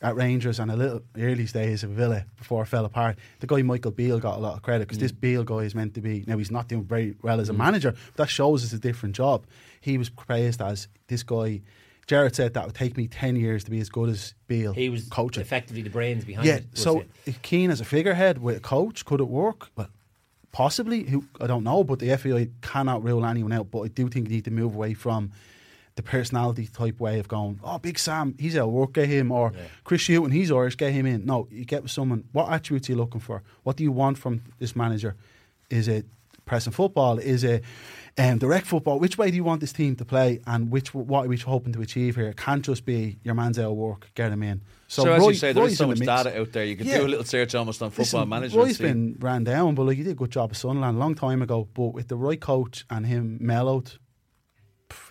at Rangers and a little early days of Villa before it fell apart, the guy Michael Beale got a lot of credit because this mm. Beale guy is meant to be. Now he's not doing very well as a mm. manager, but that shows it's a different job. He was praised as this guy. Gerrard said that would take me ten years to be as good as Beale.
he was
coaching.
effectively the brains behind
Yeah,
it. we'll
so if Keane as a figurehead with a coach, could it work? Well, possibly. Who I don't know, but the FAI cannot rule anyone out. But I do think you need to move away from the personality type way of going. Oh, Big Sam, he's out of work, get him, or Chris Hughton, he's Irish, get him in. No, you get with someone. What attributes are you looking for? What do you want from this manager? Is it pressing football? Is it um, direct football? Which way do you want this team to play? And which what are we hoping to achieve here? It can't just be your man's out of work, get him in.
So, as
Roy-
you say, there
Roy's
so
in the
much data out there. You could
Yeah.
do a little search almost on football
Listen,
management.
Roy's
see-
been ran down, but like he did a good job at Sunderland a long time ago. But with the right coach and him mellowed,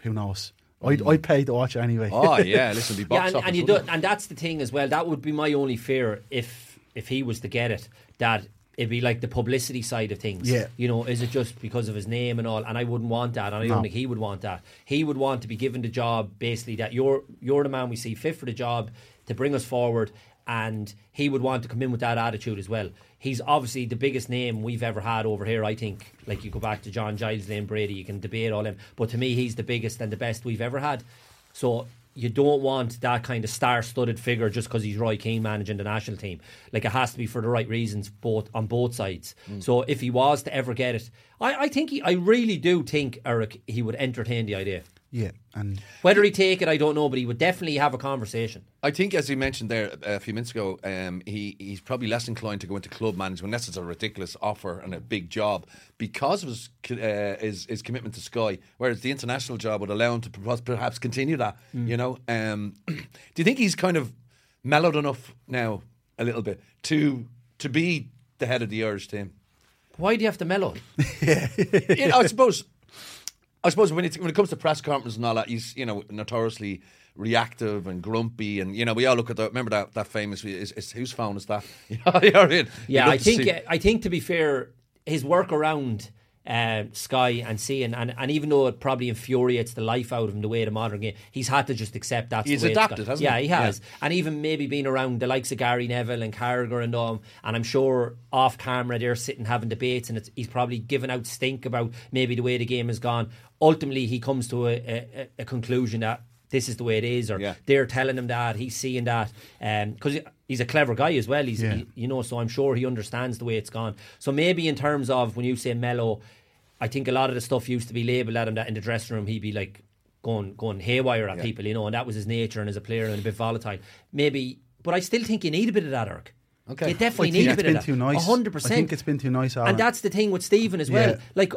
who knows? I'd, I'd pay to watch it anyway.
Oh yeah, listen, the box
yeah, and,
office.
and you do, and that's the thing as well. That would be my only fear if if he was to get it. That it'd be like the publicity side of things.
Yeah.
you know, is it just because of his name and all? And I wouldn't want that, and I don't think he would want that. He would want to be given the job, basically that you're you're the man we see fit for the job to bring us forward. And he would want to come in with that attitude as well. He's obviously the biggest name we've ever had over here. I think, like you go back to John Giles, Liam Brady, you can debate all them, but to me, he's the biggest and the best we've ever had. So you don't want that kind of star-studded figure just because he's Roy Keane managing the national team. Like it has to be for the right reasons, both on both sides. Mm. So if he was to ever get it, I, I think he, I really do think Eric he would entertain the idea.
Yeah, and
Whether he take it, I don't know, but he would definitely have a conversation.
I think, as you mentioned there a few minutes ago, um, he he's probably less inclined to go into club management unless it's a ridiculous offer and a big job because of his uh, his, his commitment to Sky. Whereas the international job would allow him to perhaps- perhaps continue that.
Mm.
You know, um, do you think he's kind of mellowed enough now a little bit to to be the head of the Irish team?
Why do you have to mellow?
you know, I suppose. I suppose when it when it comes to press conferences and all that, he's you know notoriously reactive and grumpy, and you know we all look at that. Remember that that famous is, is whose phone is that? You know, you're in.
Yeah, I think uh, I think to be fair, his work around uh, Sky and seeing, and, and even though it probably infuriates the life out of him the way the modern game, he's had to just accept that.
He's
the way
adapted, hasn't
yeah,
he?
he has, and even maybe being around the likes of Gary Neville and Carragher and all, and I'm sure off camera they're sitting having debates, and it's, he's probably giving out stink about maybe the way the game has gone. Ultimately, he comes to a, a, a conclusion that. This is the way it is, or
Yeah.
they're telling him that he's seeing that, because he's a clever guy as well. He's,
Yeah.
he- you know, so I'm sure he understands the way it's gone. So maybe in terms of when you say mellow, I think a lot of the stuff used to be labelled at him that in the dressing room he'd be like going going haywire at people, you know, and that was his nature and as a player and a bit volatile. Maybe, but I still think you need a bit of that, Eric.
Okay.
you definitely
I
need
think
a bit
been
of that.
too nice.
hundred
I think it's been too nice, Alan.
And that's the thing with Stephen as well.
Yeah.
Like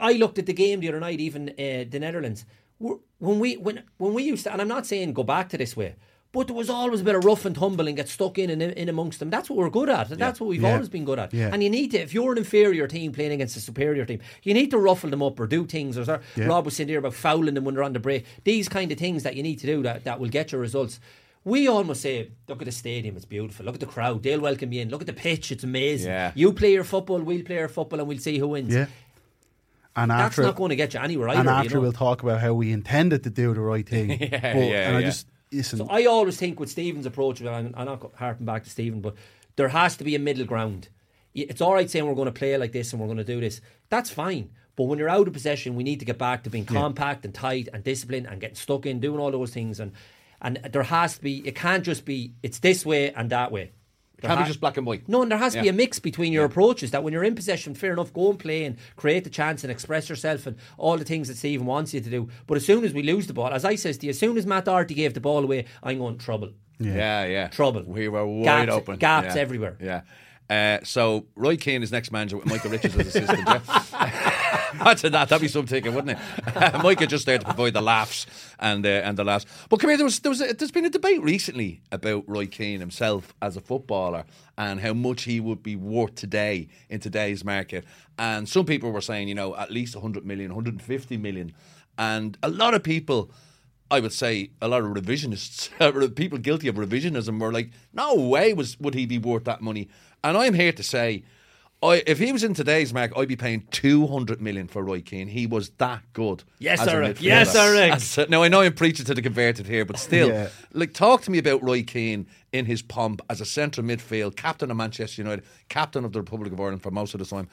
I looked at the game the other night, even uh, the Netherlands. When we when when we used to, and I'm not saying go back to this way, But there was always a bit of rough and tumble and get stuck in and in, in amongst them. That's what we're good at. That's what we've
Yeah.
always been good at.
Yeah.
And you need to, if you're an inferior team playing against a superior team, you need to ruffle them up or do things. Or
Yeah.
Rob was saying here about fouling them when they're on the break. These kind of things that you need to do that, that will get your results. We almost say, look at the stadium, it's beautiful. Look at the crowd, they'll welcome you in. Look at the pitch, it's amazing.
Yeah.
You play your football, we'll play our football, and we'll see who wins.
Yeah. And
That's
after
not going to get you anywhere either.
and
you
after
know?
we'll talk about how we intended to do the right thing.
Yeah,
but,
yeah,
and I
yeah.
just listen.
So I always think with Stephen's approach, and I'm, not harping back to Stephen, but there has to be a middle ground. It's all right saying we're going to play like this and we're going to do this. That's fine. But when you're out of possession, we need to get back to being
Yeah.
compact and tight and disciplined and getting stuck in, doing all those things. And and there has to be. It can't just be. It's this way and that way. There
Can't be just black and white.
No, and there has to be a mix between your approaches. That when you're in possession, fair enough, go and play and create the chance and express yourself and all the things that Stephen wants you to do. But as soon as we lose the ball, as I says to you, as soon as Matt Doherty gave the ball away, I'm going trouble.
Yeah, yeah.
Trouble.
We were wide
Gaps-
open.
gaps
Yeah.
everywhere.
Yeah. Uh, so Roy Keane is next manager with Micah Richards as assistant. Yeah? Imagine that. That'd be some ticket, wouldn't it? Micah just there to provide the laughs and uh, and the laughs. But come here, there was there was a, there's been a debate recently about Roy Keane himself as a footballer and how much he would be worth today in today's market. And some people were saying, you know, at least 100 million, 150 million, and a lot of people. I would say a lot of revisionists, people guilty of revisionism, were like, "No way was would he be worth that money." And I'm here to say, I, if he was in today's market, I'd be paying two hundred million for Roy Keane. He was that good.
Yes,
as a
Eric. Yes, Eric.
As- now I know I'm preaching to the converted here, but still,
Yeah.
like, talk to me about Roy Keane in his pomp as a central midfield, captain of Manchester United, captain of the Republic of Ireland for most of the time,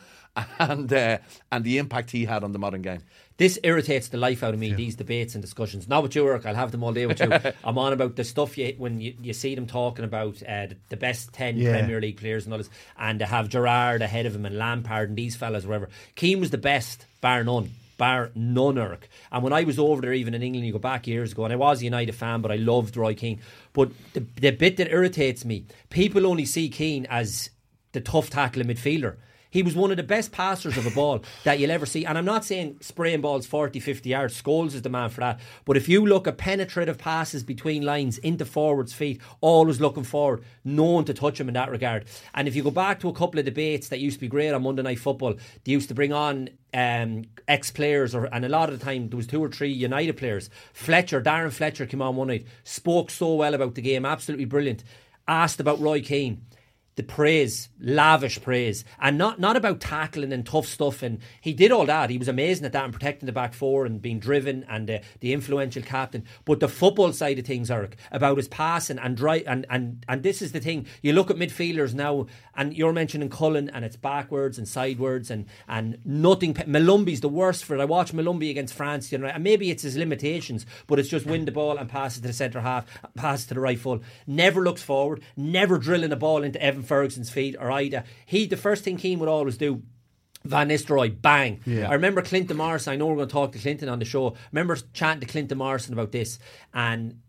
and uh, and the impact he had on the modern game.
This irritates the life out of me. These debates and discussions. Not with you, Eric. I'll have them all day with you. I'm on about the stuff you when you, you see them talking about uh, the, the best ten
Yeah.
Premier League players and all this, and to have Gerrard ahead of him and Lampard and these fellas, whatever. Keane was the best, bar none. Bar none, Eric. And when I was over there, even in England, you go back years ago, and I was a United fan, but I loved Roy Keane. But the, the bit that irritates me, people only see Keane as the tough tackling midfielder. He was one of the best passers of a ball that you'll ever see. And I'm not saying spraying balls 40, 50 yards. Scholes is the man for that. But if you look at penetrative passes between lines into forwards' feet, always looking forward, no one to touch him in that regard. And if you go back to a couple of debates that used to be great on Monday Night Football, they used to bring on um, ex players, and a lot of the time there was two or three United players. Fletcher, Darren Fletcher came on one night, spoke so well about the game, absolutely brilliant. Asked about Roy Keane the praise, lavish praise, and not not about tackling and tough stuff. And he did all that. He was amazing at that and protecting the back four and being driven and uh, the influential captain. But the football side of things, Eric, about his passing and dry and and and this is the thing. You look at midfielders now, and you're mentioning Cullen, and it's backwards and sidewards and and nothing. Molumby's the worst for it. I watched Molumby against France, you know, and maybe it's his limitations, but it's just win the ball and pass it to the centre half, pass it to the right full. Never looks forward, never drilling a ball into Evan Ferguson's feet or Idah. He, the first thing Keane would always do. Van Nistelrooy, bang.
Yeah.
I remember Clinton Morrison. I know we're going to talk to Clinton on the show. I remember chatting to Clinton Morrison about this, and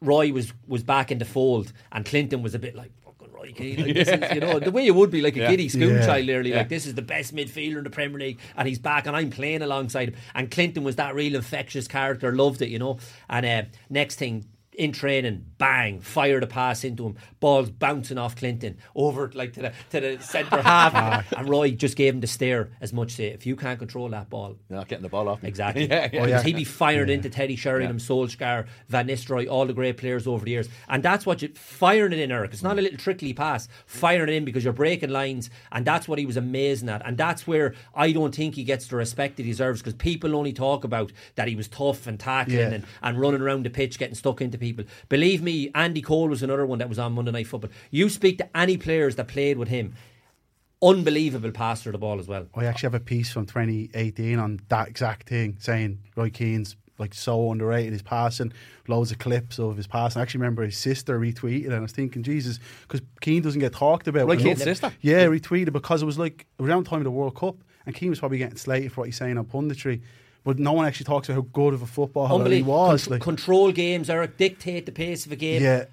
Roy was was back in the fold, and Clinton was a bit like. "Fucking Roy Keane, like, this is, you know, the way you would be like a
Yeah.
giddy school
Yeah.
Yeah.
like this is the best midfielder in the Premier League, and he's back, and I'm playing alongside him. And Clinton was that real infectious character, loved it, you know. And uh, next thing, in training, bang, fired a pass into him, balls bouncing off Clinton over like to the to the centre half, ah. and Roy just gave him the stare as much say, if you can't control that ball,
You're not getting the ball off. me.
Exactly.
yeah, yeah.
Oh, yeah.
He'd be fired into Teddy Sheringham,
Yeah.
Solskjaer, Van Nistelrooy, all the great players over the years. And that's what you firing it in, Eric. It's not a little trickly pass. Firing it in because you're breaking lines, and that's what he was amazing at. And that's where I don't think he gets the respect he deserves because people only talk about that he was tough and tackling and, and running around the pitch, getting stuck into people. Believe me, Andy Cole was another one that was on Monday Night Football. You speak to any players that played with him. Unbelievable passer of the ball as well.
I actually have a piece from 2018 on that exact thing, saying Roy Keane's like so underrated. His passing, loads of clips of his passing. I actually remember his sister retweeted, and I was thinking, Jesus, because Keane doesn't get talked about.
Roy. Keane's sister?
Yeah, retweeted because it was like around the time of the World Cup, and Keane was probably getting slated for what he's saying on punditry. But no one actually talks about how good of a footballer he was.
Contr-
like,
control games, Eric, dictate the pace of a game.
Yeah.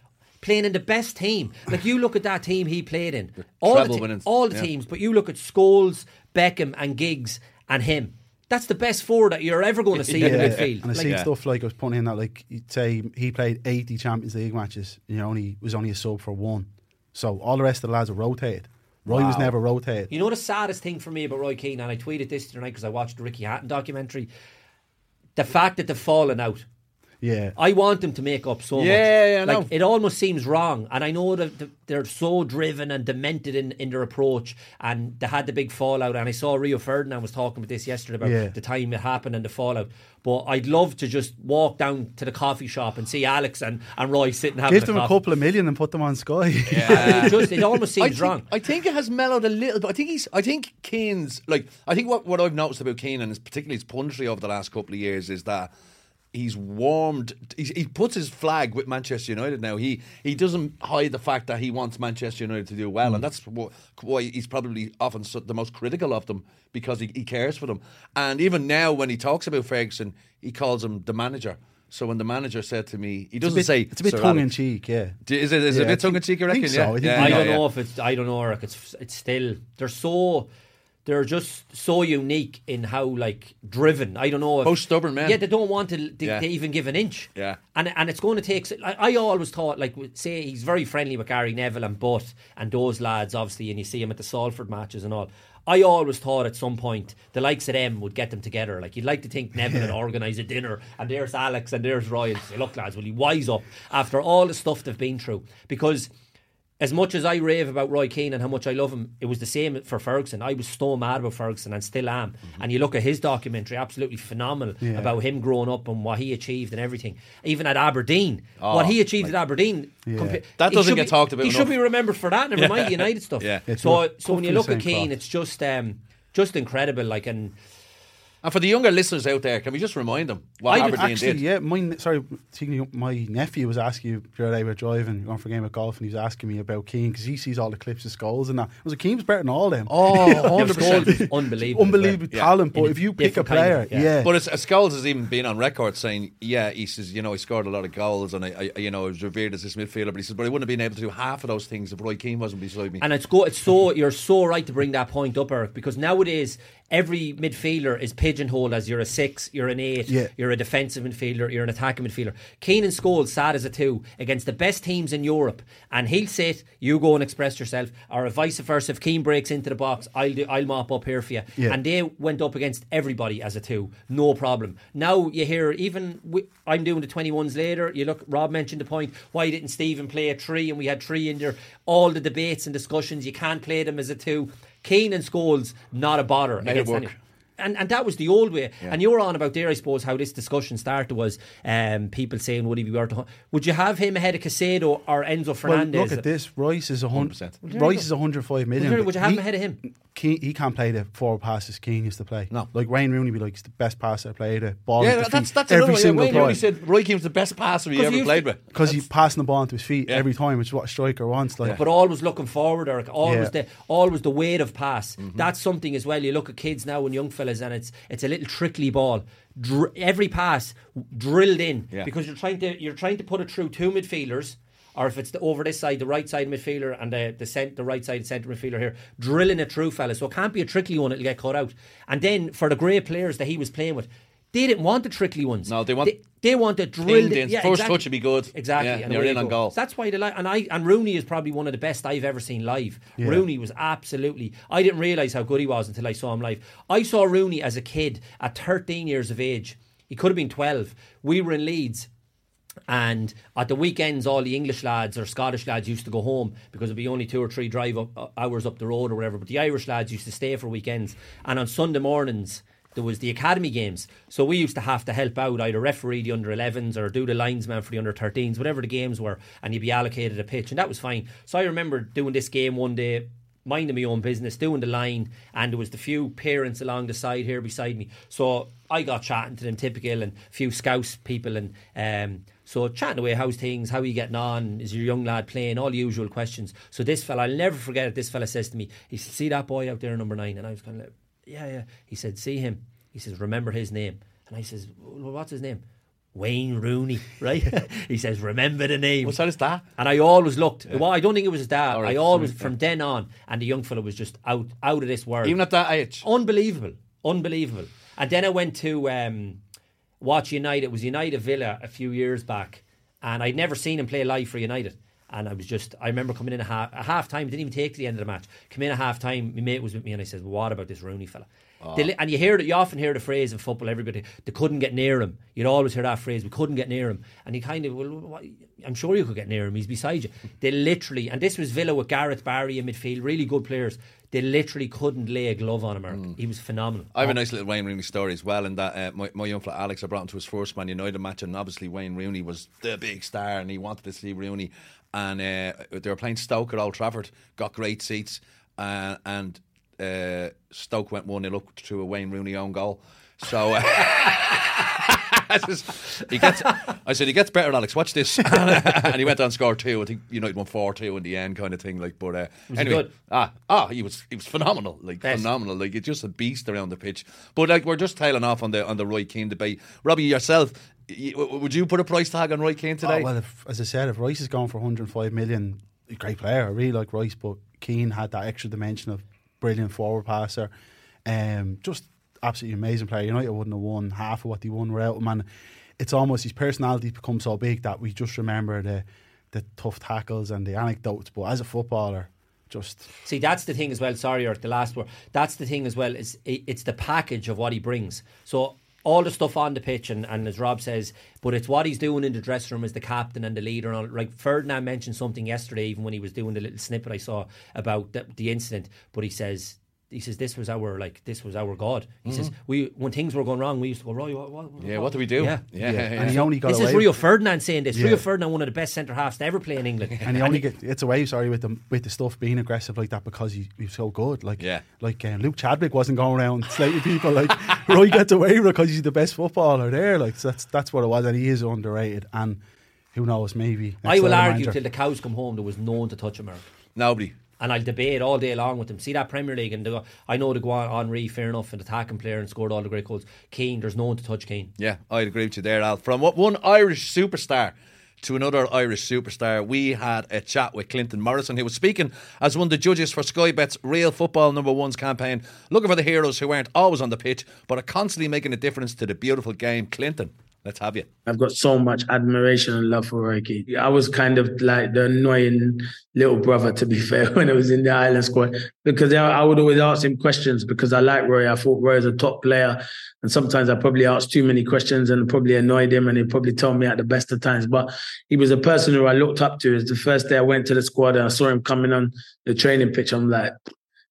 Playing in the best team. Like you look at that team he played in. All the, te- all the
yeah.
teams, but you look at Scholes, Beckham, and Giggs and him. That's the best four that you're ever going to see in the midfield.
And I
Like,
see stuff like I was pointing in that like you'd say he played eighty Champions League matches, and you only was only a sub for one. So all the rest of the lads are rotated. Roy was never rotated.
You know the saddest thing for me about Roy Keane, and I tweeted this tonight because I watched the Ricky Hatton documentary. The fact that they've fallen out.
Yeah.
I want them to make up so much.
Yeah, yeah, I
like
know.
it almost seems wrong, and I know that they're so driven and demented in, in their approach, and they had the big fallout. And I saw Rio Ferdinand was talking about this yesterday about
Yeah.
the time it happened and the fallout. But I'd love to just walk down to the coffee shop and see Alex and, and Roy sitting having
Give them a
coffee.
couple of million and put them on Sky.
it, just, it almost
I
seems
think,
wrong.
I think it has mellowed a little bit. I think he's. I think Keane's like. I think what, what I've noticed about Keane and his, particularly his punditry over the last couple of years is that he's warmed. He's, he puts his flag with Manchester United now. He he doesn't hide the fact that he wants Manchester United to do well, and hmm. that's wh- why he's probably often the most critical of them because he, he cares for them. And even now, when he talks about Ferguson, he calls him the manager. So when the manager said to me, he doesn't
bit,
say
it's a bit tongue in cheek, yeah.
D- Is it, is it
Yeah,
a
I
bit tongue in cheek? You
think
reckon?
so.
Yeah.
I think
yeah,
I don't
yeah.
know if it's. I don't know, Eric. It's it's still they're so they're just so unique in how like driven. I don't know. If,
How stubborn, man.
Yeah, they don't want to, to,
Yeah.
to even give an inch.
Yeah.
and and it's going to take. I, I always thought like say he's very friendly with Gary Neville and Butt and those lads obviously, and you see him at the Salford matches and all. I always thought at some point the likes of them would get them together. Like you'd like to think Neville would organise a dinner and there's Alex and there's Roy and say, look lads, will you wise up after all the stuff they've been through? Because as much as I rave about Roy Keane and how much I love him, it was the same for Ferguson. I was so mad about Ferguson and still am. And you look at his documentary, absolutely phenomenal
Yeah.
about him growing up and what he achieved and everything. Even at Aberdeen,
Oh,
what he achieved at Aberdeen.
Yeah.
compa-
That doesn't get
be-
talked about
He should be remembered for that. Never mind the United stuff.
Yeah.
So, so when you look at Keane, it's just um, just incredible. Like and
And for the younger listeners out there, can we just remind them what
I
Aberdeen
actually,
did?
yeah, my sorry, my nephew was asking you the other day we were driving, going for a game of golf, and he was asking me about Keane because he sees all the clips of Scholes and that. I was like, Keane's better than all them.
Oh,
Yeah,
100%.
Unbelievable.
unbelievable
Yeah.
talent. But
In
if you pick a
different kind
player,
of- yeah.
yeah,
But it's, uh, Scholes has even been on record saying, yeah, he says, you know, he scored a lot of goals and I, I you know, I was revered as this midfielder, but he says, but I wouldn't have been able to do half of those things if Roy Keane wasn't beside me.
And it's go. It's so you're so right to bring that point up, Eric, because nowadays every midfielder is pigeonholed as you're a six, you're an eight,
Yeah.
you're a defensive midfielder, you're an attacking midfielder. Keane and Scholes sat as a two against the best teams in Europe, and he'll sit, you go and express yourself, or vice versa. If Keane breaks into the box, I'll do, I'll mop up here for you.
Yeah.
And they went up against everybody as a two, no problem. Now you hear even we, I'm doing the 21s later. You look, Rob mentioned the point. Why didn't Stephen play a three? And we had three in there. All the debates and discussions. You can't play them as a two. Keane and Scholes, not a bother.
Made it
against
work.
And, and that was the old way. And you were on about there, I suppose, how this discussion started was um, people saying, would he be worth? Would you have him ahead of Caicedo or Enzo
Well,
Fernandez?
look at this. Rice is a hundred.
100%.
there you
Rice
go.
is 105 million.
Would you- would you have
he-
him ahead of him?
Keane, he can't play the forward passes Keane used to play.
No.
like Wayne Rooney be like he's the best passer I played. The ball
yeah,
at
that's,
feet
that's
every
another, yeah,
single
Wayne Rooney said Roy Keane was the best passer he ever
used
played with.
Because he's passing the ball into his feet
Yeah.
every time, which is what a striker wants. Like,
but always looking forward, Eric. Always
Yeah.
the always the weight of pass.
Mm-hmm.
That's something as well. You look at kids now and young fellas, and it's it's a little trickly ball. Dr- every pass drilled in
Yeah.
because you're trying to you're trying to put it through two midfielders. Or if it's the, over this side, the right side midfielder and the the, cent, the right side centre midfielder here, drilling it through, fellas. So it can't be a trickly one; it'll get cut out. And then for the great players that he was playing with, they didn't want the trickly ones.
No, they want
they, they want it drilled
in.
Yeah,
First
exactly.
touch would be good.
Exactly,
Yeah,
and
and you're in
you
on
go.
goal.
That's why they like, and I and Rooney is probably one of the best I've ever seen live.
Yeah.
Rooney was absolutely. I didn't realize how good he was until I saw him live. I saw Rooney as a kid at 13 years of age. He could have been 12. We were in Leeds. And at the weekends, all the English lads or Scottish lads used to go home because it'd be only two or three drive up, uh, hours up the road or whatever. But the Irish lads used to stay for weekends. And on Sunday mornings, there was the academy games. So we used to have to help out, either referee the under 11s or do the linesman for the under 13s, whatever the games were. And you'd be allocated a pitch. And that was fine. So I remember doing this game one day minding my own business, doing the line, and there was the few parents along the side here beside me. So I got chatting to them, typical, and a few scouse people, and um, so chatting away, how's things, how are you getting on, is your young lad playing, all the usual questions. So this fella, I'll never forget it, this fella says to me, he said, see that boy out there, number nine, and I was kind of like, yeah, yeah. He said, see him. He says, remember his name. And I says, well, what's his name? Wayne Rooney, right? he says, remember the name.
What's that his dad?
And I always looked. Well, I don't think it was his dad.
Right,
I always, from then on, and the young fella was just out, out of this world.
Even at that age.
unbelievable, unbelievable. And then I went to um, watch United. It was United Villa a few years back, and I'd never seen him play live for United. And I was just, I remember coming in a half, a half time, didn't even take to the end of the match. Come in a half time, my mate was with me, and I said, What about this Rooney fella? They and you hear that you often hear the phrase in football. Everybody they couldn't get near him. You'd always hear that phrase. We couldn't get near him, and he kind of well, what, I'm sure you could get near him. He's beside you. They literally, and this was Villa with Gareth Barry in midfield, really good players. They literally couldn't lay a glove on him. Eric. He was phenomenal.
I have a nice little Wayne Rooney story as well. In that uh, my, my young fella Alex, I brought him to his first Man United match, and obviously Wayne Rooney was the big star, and he wanted to see Rooney. And uh, they were playing Stoke at Old Trafford, got great seats, uh, and uh, Stoke went one 0 up to a Wayne Rooney own goal. So. Uh, I he gets, I said he gets better, Alex. Watch this, and he went on scored two. I think United won four two in the end, kind of thing. Like, but uh, anyway,
good?
ah, ah, he was he was phenomenal, like
Best.
phenomenal, like it's just a beast around the pitch. But like we're just tailing off on the on the Roy Keane debate. Robbie, yourself, would you put a price tag on Roy Keane today?
Oh, well, if, as I said, if Rice is going for 105 million, great player. I really like Rice, but Keane had that extra dimension of brilliant forward passer. Um, just absolutely amazing player. United wouldn't have won half of what they won without him. And it's almost his personality become so big that we just remember the the tough tackles and the anecdotes. But as a footballer, just
See, that's the thing as well. Sorry, Eric, the last word. That's the thing as well. Is it's the package of what he brings. So all the stuff on the pitch, and, and as Rob says, but it's what he's doing in the dressing room as the captain and the leader. And. Like Ferdinand mentioned something yesterday, even when he was doing the little snippet I saw about the, the incident. But he says. He says this was our like this was our God. He says we when things were going wrong, we used to go, Roy, what, what,
Mm-hmm. yeah, what do we do?
Yeah.
yeah, yeah.
and he only got
This
away
is Rio Ferdinand saying this.
Yeah.
Rio Ferdinand, one of the best centre halves to ever play in England.
and he only get it's away sorry with the with the stuff being aggressive like that because he, he was so good like
Yeah.
like um, Luke Chadwick wasn't going around slating people like Roy gets away with it because he's the best footballer there like so that's that's what it was and he is underrated and who knows maybe
I will argue
manager.
till the cows come home. There was no one to touch him,
Nobody.
And I'll debate all day long with them. See that Premier League, and the, I know go on Henri, fair enough, an attacking player and scored all the great goals. Keane, there's no one to touch Keane.
Yeah, I'd agree with you there, Al. From one Irish superstar to another Irish superstar, we had a chat with Clinton Morrison, who was speaking as one of the judges for Sky Bet's Real Football Number One's campaign, looking for the heroes who aren't always on the pitch, but are constantly making a difference to the beautiful game. Clinton, let's have you.
I've got so much admiration and love for Keane. I was kind of like the annoying little brother, to be fair, when I was in the Ireland squad, because I would always ask him questions because I like Roy. I thought Roy was a top player. And sometimes I probably asked too many questions and probably annoyed him and he probably told me at the best of times. But he was a person who I looked up to. It's the first day I went to the squad and I saw him coming on the training pitch. I'm like,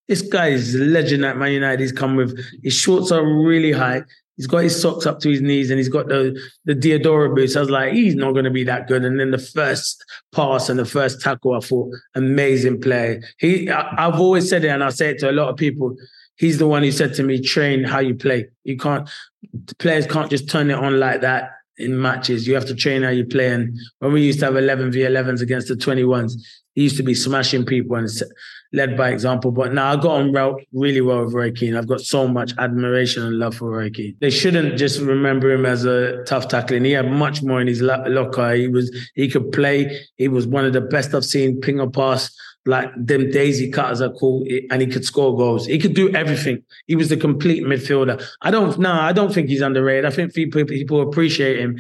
this guy is a legend at Man United. He's come with his shorts are really high. He's got his socks up to his knees and he's got the the Diadora boots. I was like, he's not going to be that good. And then the first pass and the first tackle, I thought, amazing play. He, I, I've always said it, and I say it to a lot of people. He's the one who said to me, train how you play. You can't, players can't just turn it on like that in matches. You have to train how you play. And when we used to have 11 v 11s against the 21s, he used to be smashing people and led by example. But now I got on well, really well with Roy Keane. I've got so much admiration and love for Roy Keane. They shouldn't just remember him as a tough tackling. He had much more in his locker. He was he could play. He was one of the best I've seen ping a pass like them daisy cutters are cool, and he could score goals. He could do everything. He was the complete midfielder. I don't no, I don't think he's underrated. I think people people appreciate him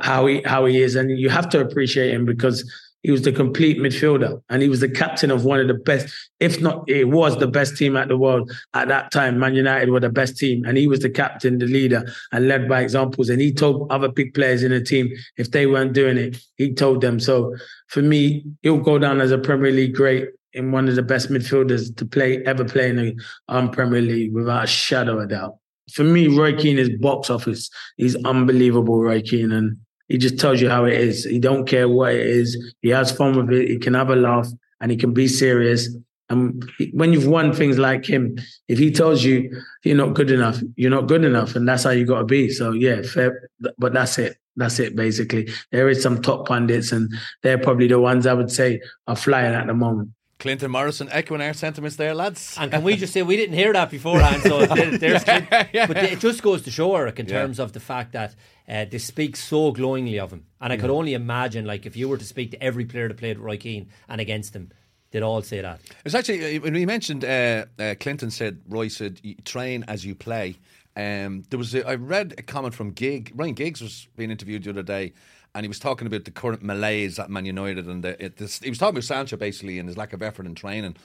how he how he is, and you have to appreciate him because he was the complete midfielder, and he was the captain of one of the best, if not, it was the best team at the world at that time. Man United were the best team, and he was the captain, the leader, and led by examples. And he told other big players in the team if they weren't doing it, he told them. So for me, he'll go down as a Premier League great and one of the best midfielders to play ever play in the um, Premier League without a shadow of doubt. For me, Roy Keane is box office. He's unbelievable, Roy Keane, and he just tells you how it is. He don't care what it is. He has fun with it. He can have a laugh and he can be serious. Um, and when you've won things like him, if he tells you you're not good enough, you're not good enough, and that's how you got to be. So yeah, fair. But that's it. That's it. Basically, there is some top pundits, and they're probably the ones I would say are flying at the moment.
Clinton Morrison echoing our sentiments there, lads.
And can we just say we didn't hear that beforehand? So there, there's, but it just goes to show, Eric, in
Yeah.
terms of the fact that uh, they speak so glowingly of him. And I could only imagine, like, if you were to speak to every player that played with Roy Keane and against him, they'd all say that.
It's actually uh, when we mentioned uh, uh, Clinton said Roy said train as you play, Um, there was a, I read a comment from Gig. Ryan Giggs was being interviewed the other day, and he was talking about the current malaise at Man United, and the, it, this, he was talking about Sancho basically and his lack of effort in training.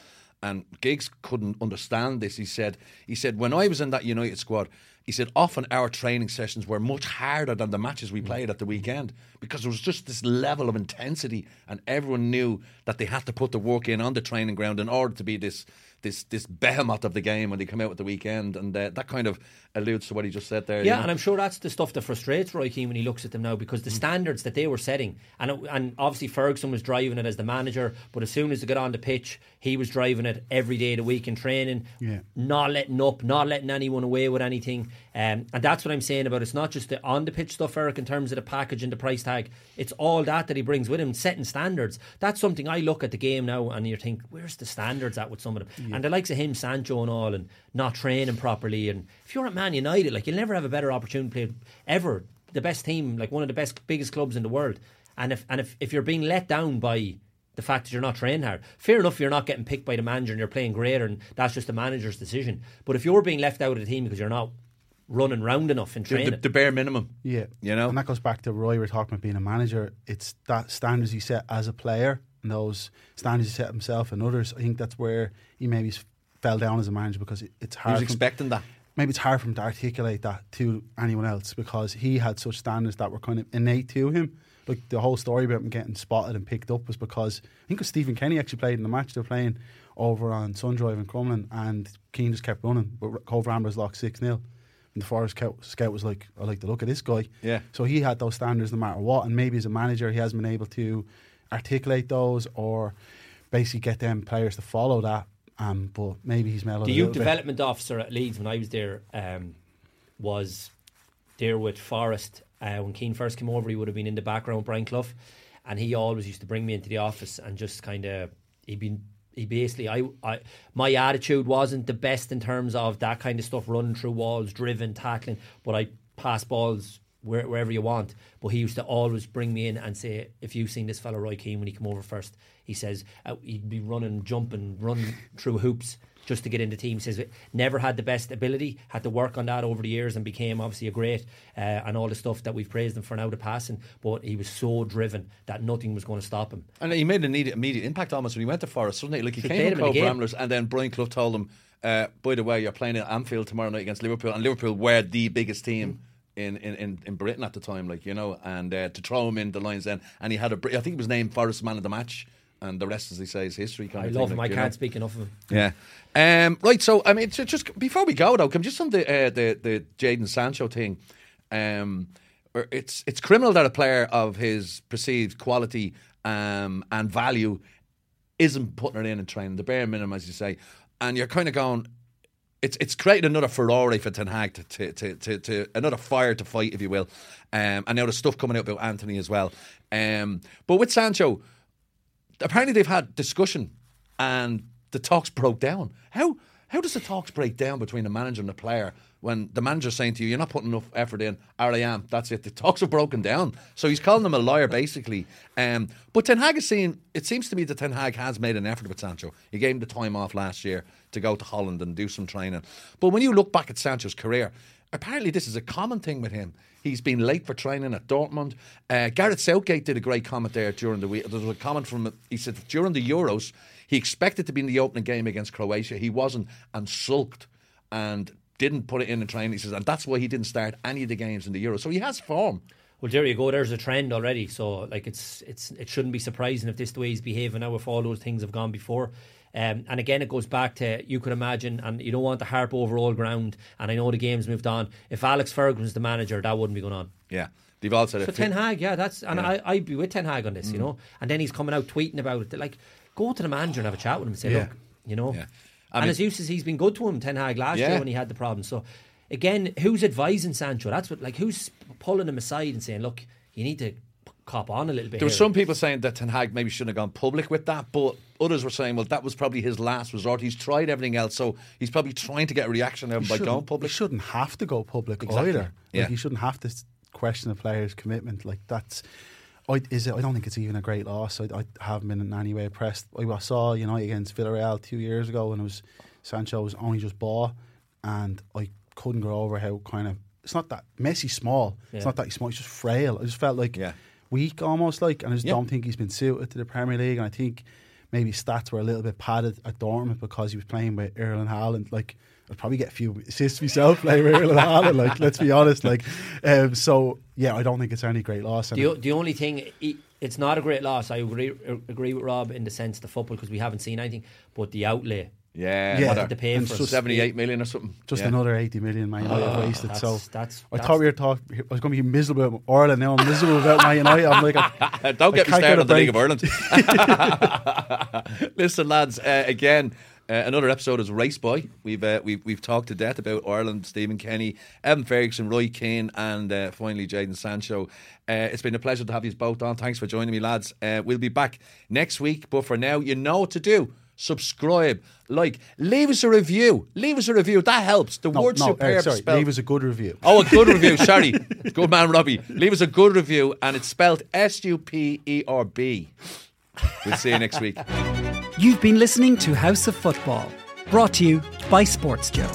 And Giggs couldn't understand this. He said, he said when I was in that United squad, he said often our training sessions were much harder than the matches we played at the weekend because there was just this level of intensity, and everyone knew that they had to put the work in on the training ground in order to be this this this behemoth of the game when they come out at the weekend, and uh, that kind of alludes to what he just said there. you
Yeah,
know?
and I'm sure that's the stuff that frustrates Roy Keane when he looks at them now because the standards that they were setting, and it, and obviously Ferguson was driving it as the manager, but as soon as they got on the pitch, he was driving it every day of the week in training,
Yeah.
not letting up, not letting anyone away with anything, um, and that's what I'm saying about it's not just the on the pitch stuff, Eric, in terms of the package and the price tag. It's all that that he brings with him, setting standards. That's something I look at the game now and you think, where's the standards at with some of them? And the likes of him, Sancho, and all, and not training properly. And if you're at Man United, like you'll never have a better opportunity to play ever. The best team, like one of the best, biggest clubs in the world. And if and if, if you're being let down by the fact that you're not training hard. Fair enough, you're not getting picked by the manager and you're playing greater, and that's just the manager's decision. But if you're being left out of the team because you're not running round enough in
the,
training,
the, the bare minimum.
Yeah,
you know,
and that goes back to Roy. We're talking about being a manager. It's that standards you set as a player, and those standards he set himself and others. I think that's where he maybe s- fell down as a manager because it, it's
He was expecting that.
Maybe it's hard for him to articulate that to anyone else because he had such standards that were kind of innate to him. Like the whole story about him getting spotted and picked up was because I think it was Stephen Kenny actually played in the match they were playing over on Sundrive in Crumlin and Keane just kept running, but Cobh Ramblers lost 6 0. And the Forest scout, scout was like, I like the look of this guy.
Yeah.
So he had those standards no matter what. And maybe as a manager, he hasn't been able to articulate those or basically get them players to follow that. Um, but maybe he's mellowed
the youth
little bit.
development officer at Leeds when I was there um, was there with Forest uh, when Keane first came over. He would have been in the background, Brian Clough, and he always used to bring me into the office and just kind of he'd been. He basically, I, I, my attitude wasn't the best in terms of that kind of stuff, running through walls, driven, tackling. But I pass balls where, wherever you want. But he used to always bring me in and say, if you've seen this fellow Roy Keane when he come over first, he says uh, he'd be running, jumping, running through hoops just to get in the team. He says never had the best ability, had to work on that over the years and became obviously a great uh, and all the stuff that we've praised him for now the passing. But he was so driven that nothing was going to stop him.
And he made an immediate, immediate impact almost when he went to Forest, suddenly. Like he
Should
came to
him in
Cobh
the game.
Ramblers, and then Brian Clough told him, uh, "By the way, you're playing at Anfield tomorrow night against Liverpool, and Liverpool were the biggest team." In, in, in, in Britain at the time, like you know, and uh, to throw him in the lines then, and he had a, I think he was named Forest Man of the Match, and the rest, as they say, is history. Kind
I
of
love
thing,
him.
like,
I can't
know.
speak enough of him.
Yeah. Um, right. So I mean, ju- just before we go though, come just on the uh, the the Jadon Sancho thing. Um, it's it's criminal that a player of his perceived quality um, and value isn't putting it in and training the bare minimum, as you say, and you're kind of going. It's it's creating another Ferrari for Ten Hag to to, to, to, to another fire to fight, if you will. Um, and now the stuff coming out about Antony as well. Um, but with Sancho, apparently they've had discussion and the talks broke down. How how does the talks break down between the manager and the player when the manager's saying to you, "You're not putting enough effort in"? I am. That's it. The talks have broken down. So he's calling them a liar, basically. Um, but Ten Hag is saying it seems to me that Ten Hag has made an effort with Sancho. He gave him the time off last year to go to Holland and do some training. But when you look back at Sancho's career, apparently this is a common thing with him. He's been late for training at Dortmund. Uh, Gareth Southgate did a great comment there during the week. There was a comment from he said during the Euros he expected to be in the opening game against Croatia. He wasn't and sulked and didn't put it in the training. He says and that's why he didn't start any of the games in the Euros. So he has form.
Well, there you go. There's a trend already. So, like, it's it's it shouldn't be surprising if this the way he's behaving now. If all those things have gone before, um, and again, it goes back to you could imagine, and you don't want to harp over all ground. And I know the game's moved on. If Alex Ferguson's the manager, that wouldn't be going on.
Yeah, they've all said it.
So
it.
Ten Hag, yeah, that's and
Yeah.
I I'd be with Ten Hag on this, you
Mm.
know. And then he's coming out tweeting about it. Like, go to the manager and have a chat with him and say,
Yeah.
look, you know.
Yeah. I
and
mean-
as you says, he's been good to him, Ten Hag last year when he had the problem. So again, who's advising Sancho? That's what like who's pulling him aside and saying, look, you need to cop on a little bit.
There were some people saying that Ten Hag maybe shouldn't have gone public with that, but others were saying, well, that was probably his last resort. He's tried everything else, so he's probably trying to get a reaction out of him by going public.
He shouldn't have to go public
Exactly.
either. Like,
Yeah.
he shouldn't have to question a player's commitment. Like that's, I, is it? I don't think it's even a great loss. I, I haven't been in any way impressed. I, I saw United against Villarreal two years ago, and it was Sancho was only just bought, and I couldn't go over how kind of it's not that Messi small.
Yeah.
It's not that he's small. He's just frail. I just felt like
Yeah.
Weak almost like, and I just
Yeah.
don't think he's been suited to the Premier League. And I think maybe stats were a little bit padded at Dortmund because he was playing with Erling Haaland. Like I'd probably get a few assists myself playing with Erling Haaland. Like let's be honest. Like um, so, yeah, I don't think it's any great loss.
The, o- the only thing, it's not a great loss. I agree agree with Rob in the sense the football because we haven't seen anything, but the outlay.
Yeah,
Yeah.
what
Had
to pay
and
for
just-
78 million or something.
just
Yeah.
another 80 million Man United
Oh,
wasted.
that's-
so
that's-
I
that's-
thought we were talking. I was going to be miserable about Ireland. Now I'm miserable about Man United. I'm like, I,
Don't
I
get me started on the League of. Ireland. Listen, lads, uh, again. Uh, another episode is Race Boy. We've uh, we've we've talked to death about Ireland, Stephen Kenny, Evan Ferguson, Roy Keane, and uh, finally Jadon Sancho. Uh, it's been a pleasure to have you both on. Thanks for joining me, lads. Uh, we'll be back next week, but for now, you know what to do. Subscribe, like, leave us a review. Leave us a review. That helps. The
no,
word
no,
superb
Eric, sorry,
spelled
leave us a good review.
Oh, a good review. Sorry. Good man, Robbie. Leave us a good review, and it's spelled S U P E R B. We'll see you next week.
You've been listening to House of Football, brought to you by Sports Joe.